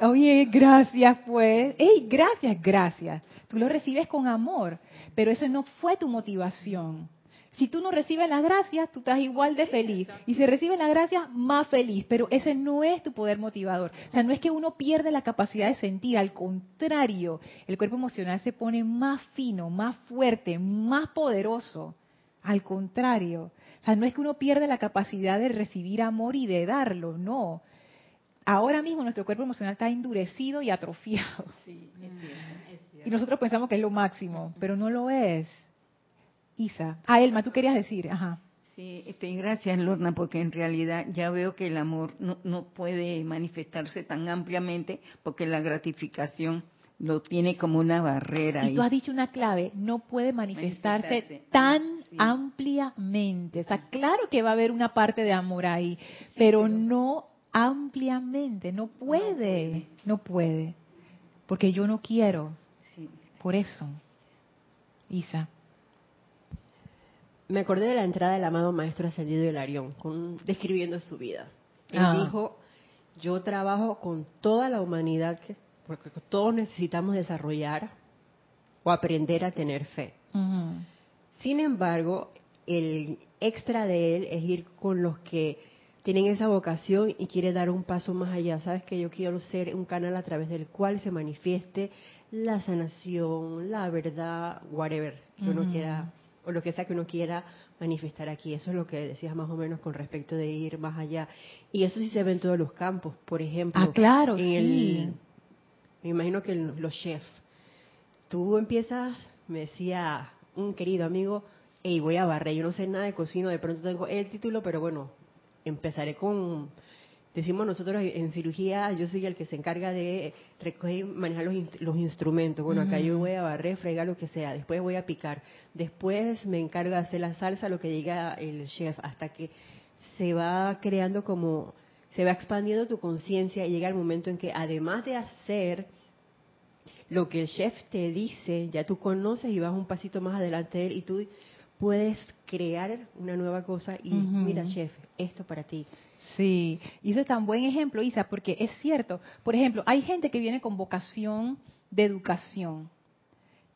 oye, gracias pues. Hey, gracias, gracias. Tú lo recibes con amor, pero eso no fue tu motivación. Si tú no recibes las gracias, tú estás igual de feliz. Y si recibes las gracias, más feliz. Pero ese no es tu poder motivador. O sea, no es que uno pierde la capacidad de sentir. Al contrario, el cuerpo emocional se pone más fino, más fuerte, más poderoso. Al contrario. O sea, no es que uno pierde la capacidad de recibir amor y de darlo. No. Ahora mismo nuestro cuerpo emocional está endurecido y atrofiado. Y nosotros pensamos que es lo máximo, pero no lo es. Isa. Ah, Elma, tú querías decir, ajá. Sí, este, gracias Lorna, porque en realidad ya veo que el amor no, no puede manifestarse tan ampliamente porque la gratificación lo tiene como una barrera. Y tú has dicho una clave, no puede manifestarse, tan ampliamente. O sea, claro que va a haber una parte de amor ahí, pero, no ampliamente, no puede, no puede, porque yo no quiero. Por eso, Isa me acordé de la entrada del amado Maestro Ascendido Hilarión, con, describiendo su vida. Él ah. dijo, yo trabajo con toda la humanidad, que, porque todos necesitamos desarrollar o aprender a tener fe. Sin embargo, el extra de él es ir con los que tienen esa vocación y quiere dar un paso más allá. Sabes que yo quiero ser un canal a través del cual se manifieste la sanación, la verdad, whatever que uno quiera o lo que sea que uno quiera manifestar aquí. Eso es lo que decías más o menos con respecto de ir más allá. Y eso sí se ve en todos los campos. Por ejemplo, ah, claro, sí. me imagino que los chefs. Tú empiezas, me decía un querido amigo, hey, voy a barrer, yo no sé nada de cocina, de pronto tengo el título, pero bueno, empezaré con decimos nosotros en cirugía, yo soy el que se encarga de recoger y manejar los, instrumentos. Bueno, acá yo voy a barrer, fregar lo que sea, después voy a picar, después me encargo de hacer la salsa, lo que diga el chef, hasta que se va creando como, se va expandiendo tu conciencia y llega el momento en que además de hacer lo que el chef te dice, ya tú conoces y vas un pasito más adelante de él y tú puedes crear una nueva cosa y mira chef, esto para ti Sí, y eso es tan buen ejemplo, Isa, porque es cierto. Por ejemplo, hay gente que viene con vocación de educación,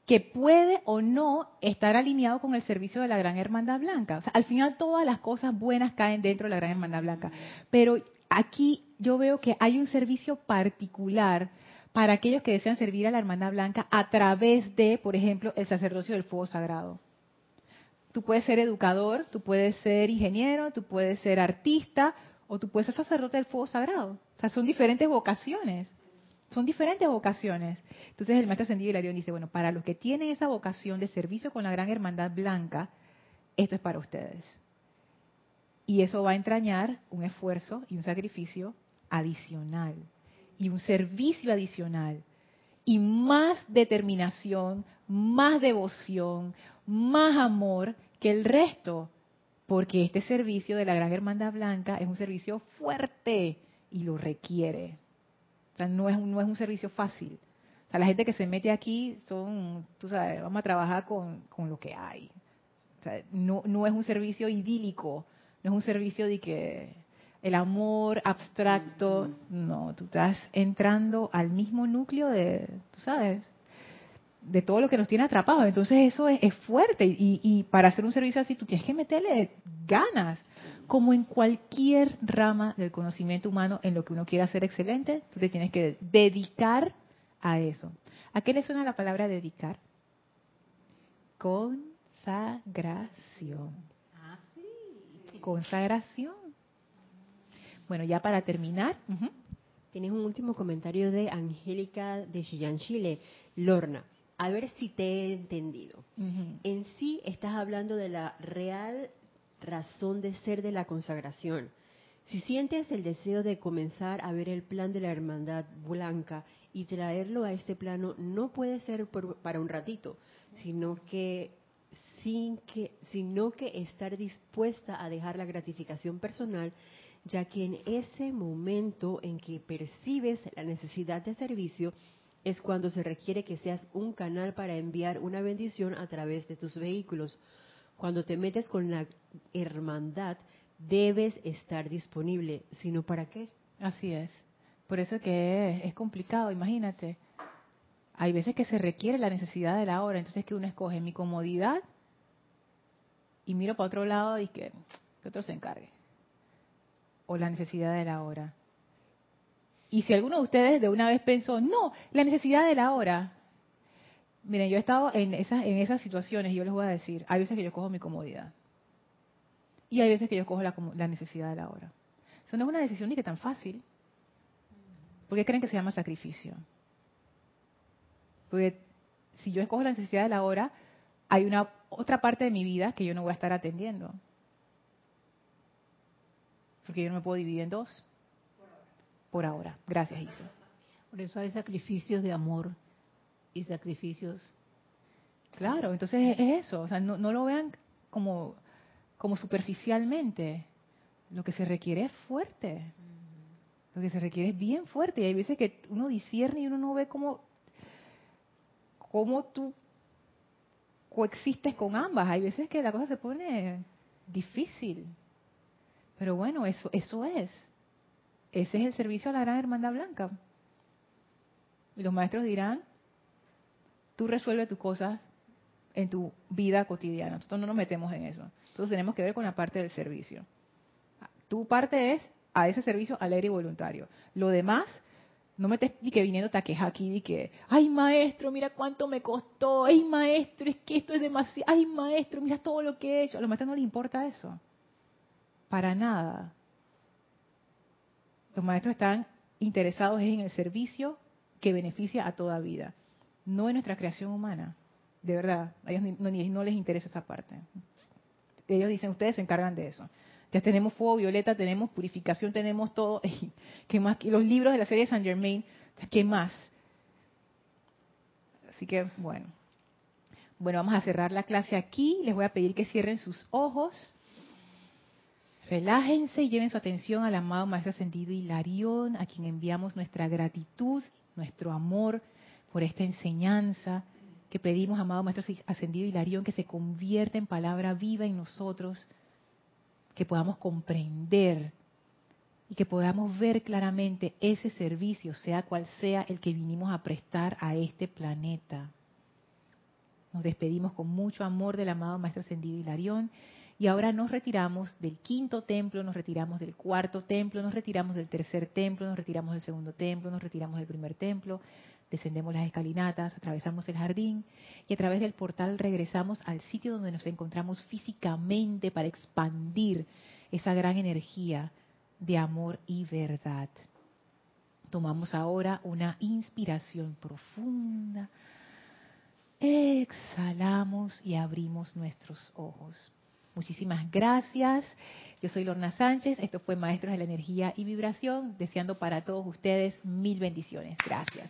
que puede o no estar alineado con el servicio de la Gran Hermandad Blanca. O sea, al final todas las cosas buenas caen dentro de la Gran Hermandad Blanca. Pero aquí yo veo que hay un servicio particular para aquellos que desean servir a la Hermandad Blanca a través de, por ejemplo, el sacerdocio del fuego sagrado. Tú puedes ser educador, tú puedes ser ingeniero, tú puedes ser artista, o tú puedes ser sacerdote del fuego sagrado. O sea, son diferentes vocaciones. Son diferentes vocaciones. Entonces el maestro ascendido Hilarión dice, bueno, para los que tienen esa vocación de servicio con la gran hermandad blanca, esto es para ustedes. Y eso va a entrañar un esfuerzo y un sacrificio adicional. Y un servicio adicional. Y más determinación, más devoción, más amor que el resto porque este servicio de la Gran Hermandad Blanca es un servicio fuerte y lo requiere. O sea, no es, no es un servicio fácil. O sea, la gente que se mete aquí son, tú sabes, vamos a trabajar con, con lo que hay. O sea, no, no es un servicio idílico, no es un servicio de que el amor abstracto, no, tú estás entrando al mismo núcleo de, tú sabes, de todo lo que nos tiene atrapados. Entonces eso es, fuerte y, para hacer un servicio así tú tienes que meterle ganas, como en cualquier rama del conocimiento humano, en lo que uno quiera ser excelente, tú te tienes que dedicar a eso. ¿A qué le suena la palabra dedicar? consagración. Consagración. Bueno, ya para terminar. Tienes un último comentario de Angélica de Chillán, Chile. Lorna, a ver si te he entendido. En sí estás hablando de la real razón de ser de la consagración. Si sientes el deseo de comenzar a ver el plan de la hermandad blanca y traerlo a este plano, no puede ser para un ratito, sino que sin que sino que estar dispuesta a dejar la gratificación personal, ya que en ese momento en que percibes la necesidad de servicio es cuando se requiere que seas un canal para enviar una bendición a través de tus vehículos. Cuando te metes con la hermandad, debes estar disponible, sino para qué. Así es. Por eso es que es, complicado, imagínate. Hay veces que se requiere la necesidad de la hora, entonces que uno escoge mi comodidad y miro para otro lado y que, que otro se encargue. O la necesidad de la hora. Y si alguno de ustedes de una vez pensó, no, la necesidad de la hora. Miren, yo he estado en esas, en esas situaciones yo les voy a decir, hay veces que yo cojo mi comodidad. Y hay veces que yo cojo la, la necesidad de la hora. Eso no es una decisión ni que tan fácil. ¿Por qué creen que se llama sacrificio? Porque si yo escojo la necesidad de la hora, hay una otra parte de mi vida que yo no voy a estar atendiendo. Porque yo no me puedo dividir en dos. Por ahora. Gracias, Isa. Por eso hay sacrificios de amor y sacrificios. Claro, entonces es eso. O sea, no, no lo vean como como superficialmente. Lo que se requiere es fuerte. Lo que se requiere es bien fuerte. Y hay veces que uno discierne y uno no ve cómo, cómo tú coexistes con ambas. Hay veces que la cosa se pone difícil. Pero bueno, eso, eso es. Ese es el servicio a la Gran Hermandad Blanca. Y los maestros dirán, tú resuelves tus cosas en tu vida cotidiana. Nosotros no nos metemos en eso. Entonces tenemos que ver con la parte del servicio. Tu parte es a ese servicio alegre y voluntario. Lo demás, no me estés ni que viniendo a quejar aquí y que, ay maestro, mira cuánto me costó, ay maestro, es que esto es demasiado, ay maestro, mira todo lo que he hecho. A los maestros no les importa eso. Para nada. Los maestros están interesados en el servicio que beneficia a toda vida, no en nuestra creación humana. De verdad, a ellos no les interesa esa parte ellos dicen, ustedes se encargan de eso. Ya tenemos fuego violeta, tenemos purificación, tenemos todo. ¿Qué más? Los libros de la serie de Saint Germain, ¿qué más? Así que, bueno. Bueno, vamos a cerrar la clase aquí. Les voy a pedir que cierren sus ojos. Relájense y lleven su atención al amado Maestro Ascendido Hilarión, a quien enviamos nuestra gratitud, nuestro amor por esta enseñanza que pedimos, amado Maestro Ascendido Hilarión, que se convierta en palabra viva en nosotros, que podamos comprender y que podamos ver claramente ese servicio, sea cual sea el que vinimos a prestar a este planeta. Nos despedimos con mucho amor del amado Maestro Ascendido Hilarión y ahora nos retiramos del quinto templo, nos retiramos del cuarto templo, nos retiramos del tercer templo, nos retiramos del segundo templo, nos retiramos del primer templo, descendemos las escalinatas, atravesamos el jardín y a través del portal regresamos al sitio donde nos encontramos físicamente para expandir esa gran energía de amor y verdad. Tomamos ahora una inspiración profunda, exhalamos y abrimos nuestros ojos. Muchísimas gracias. Yo soy Lorna Sánchez. Esto fue Maestros de la Energía y Vibración. Deseando para todos ustedes mil bendiciones. Gracias.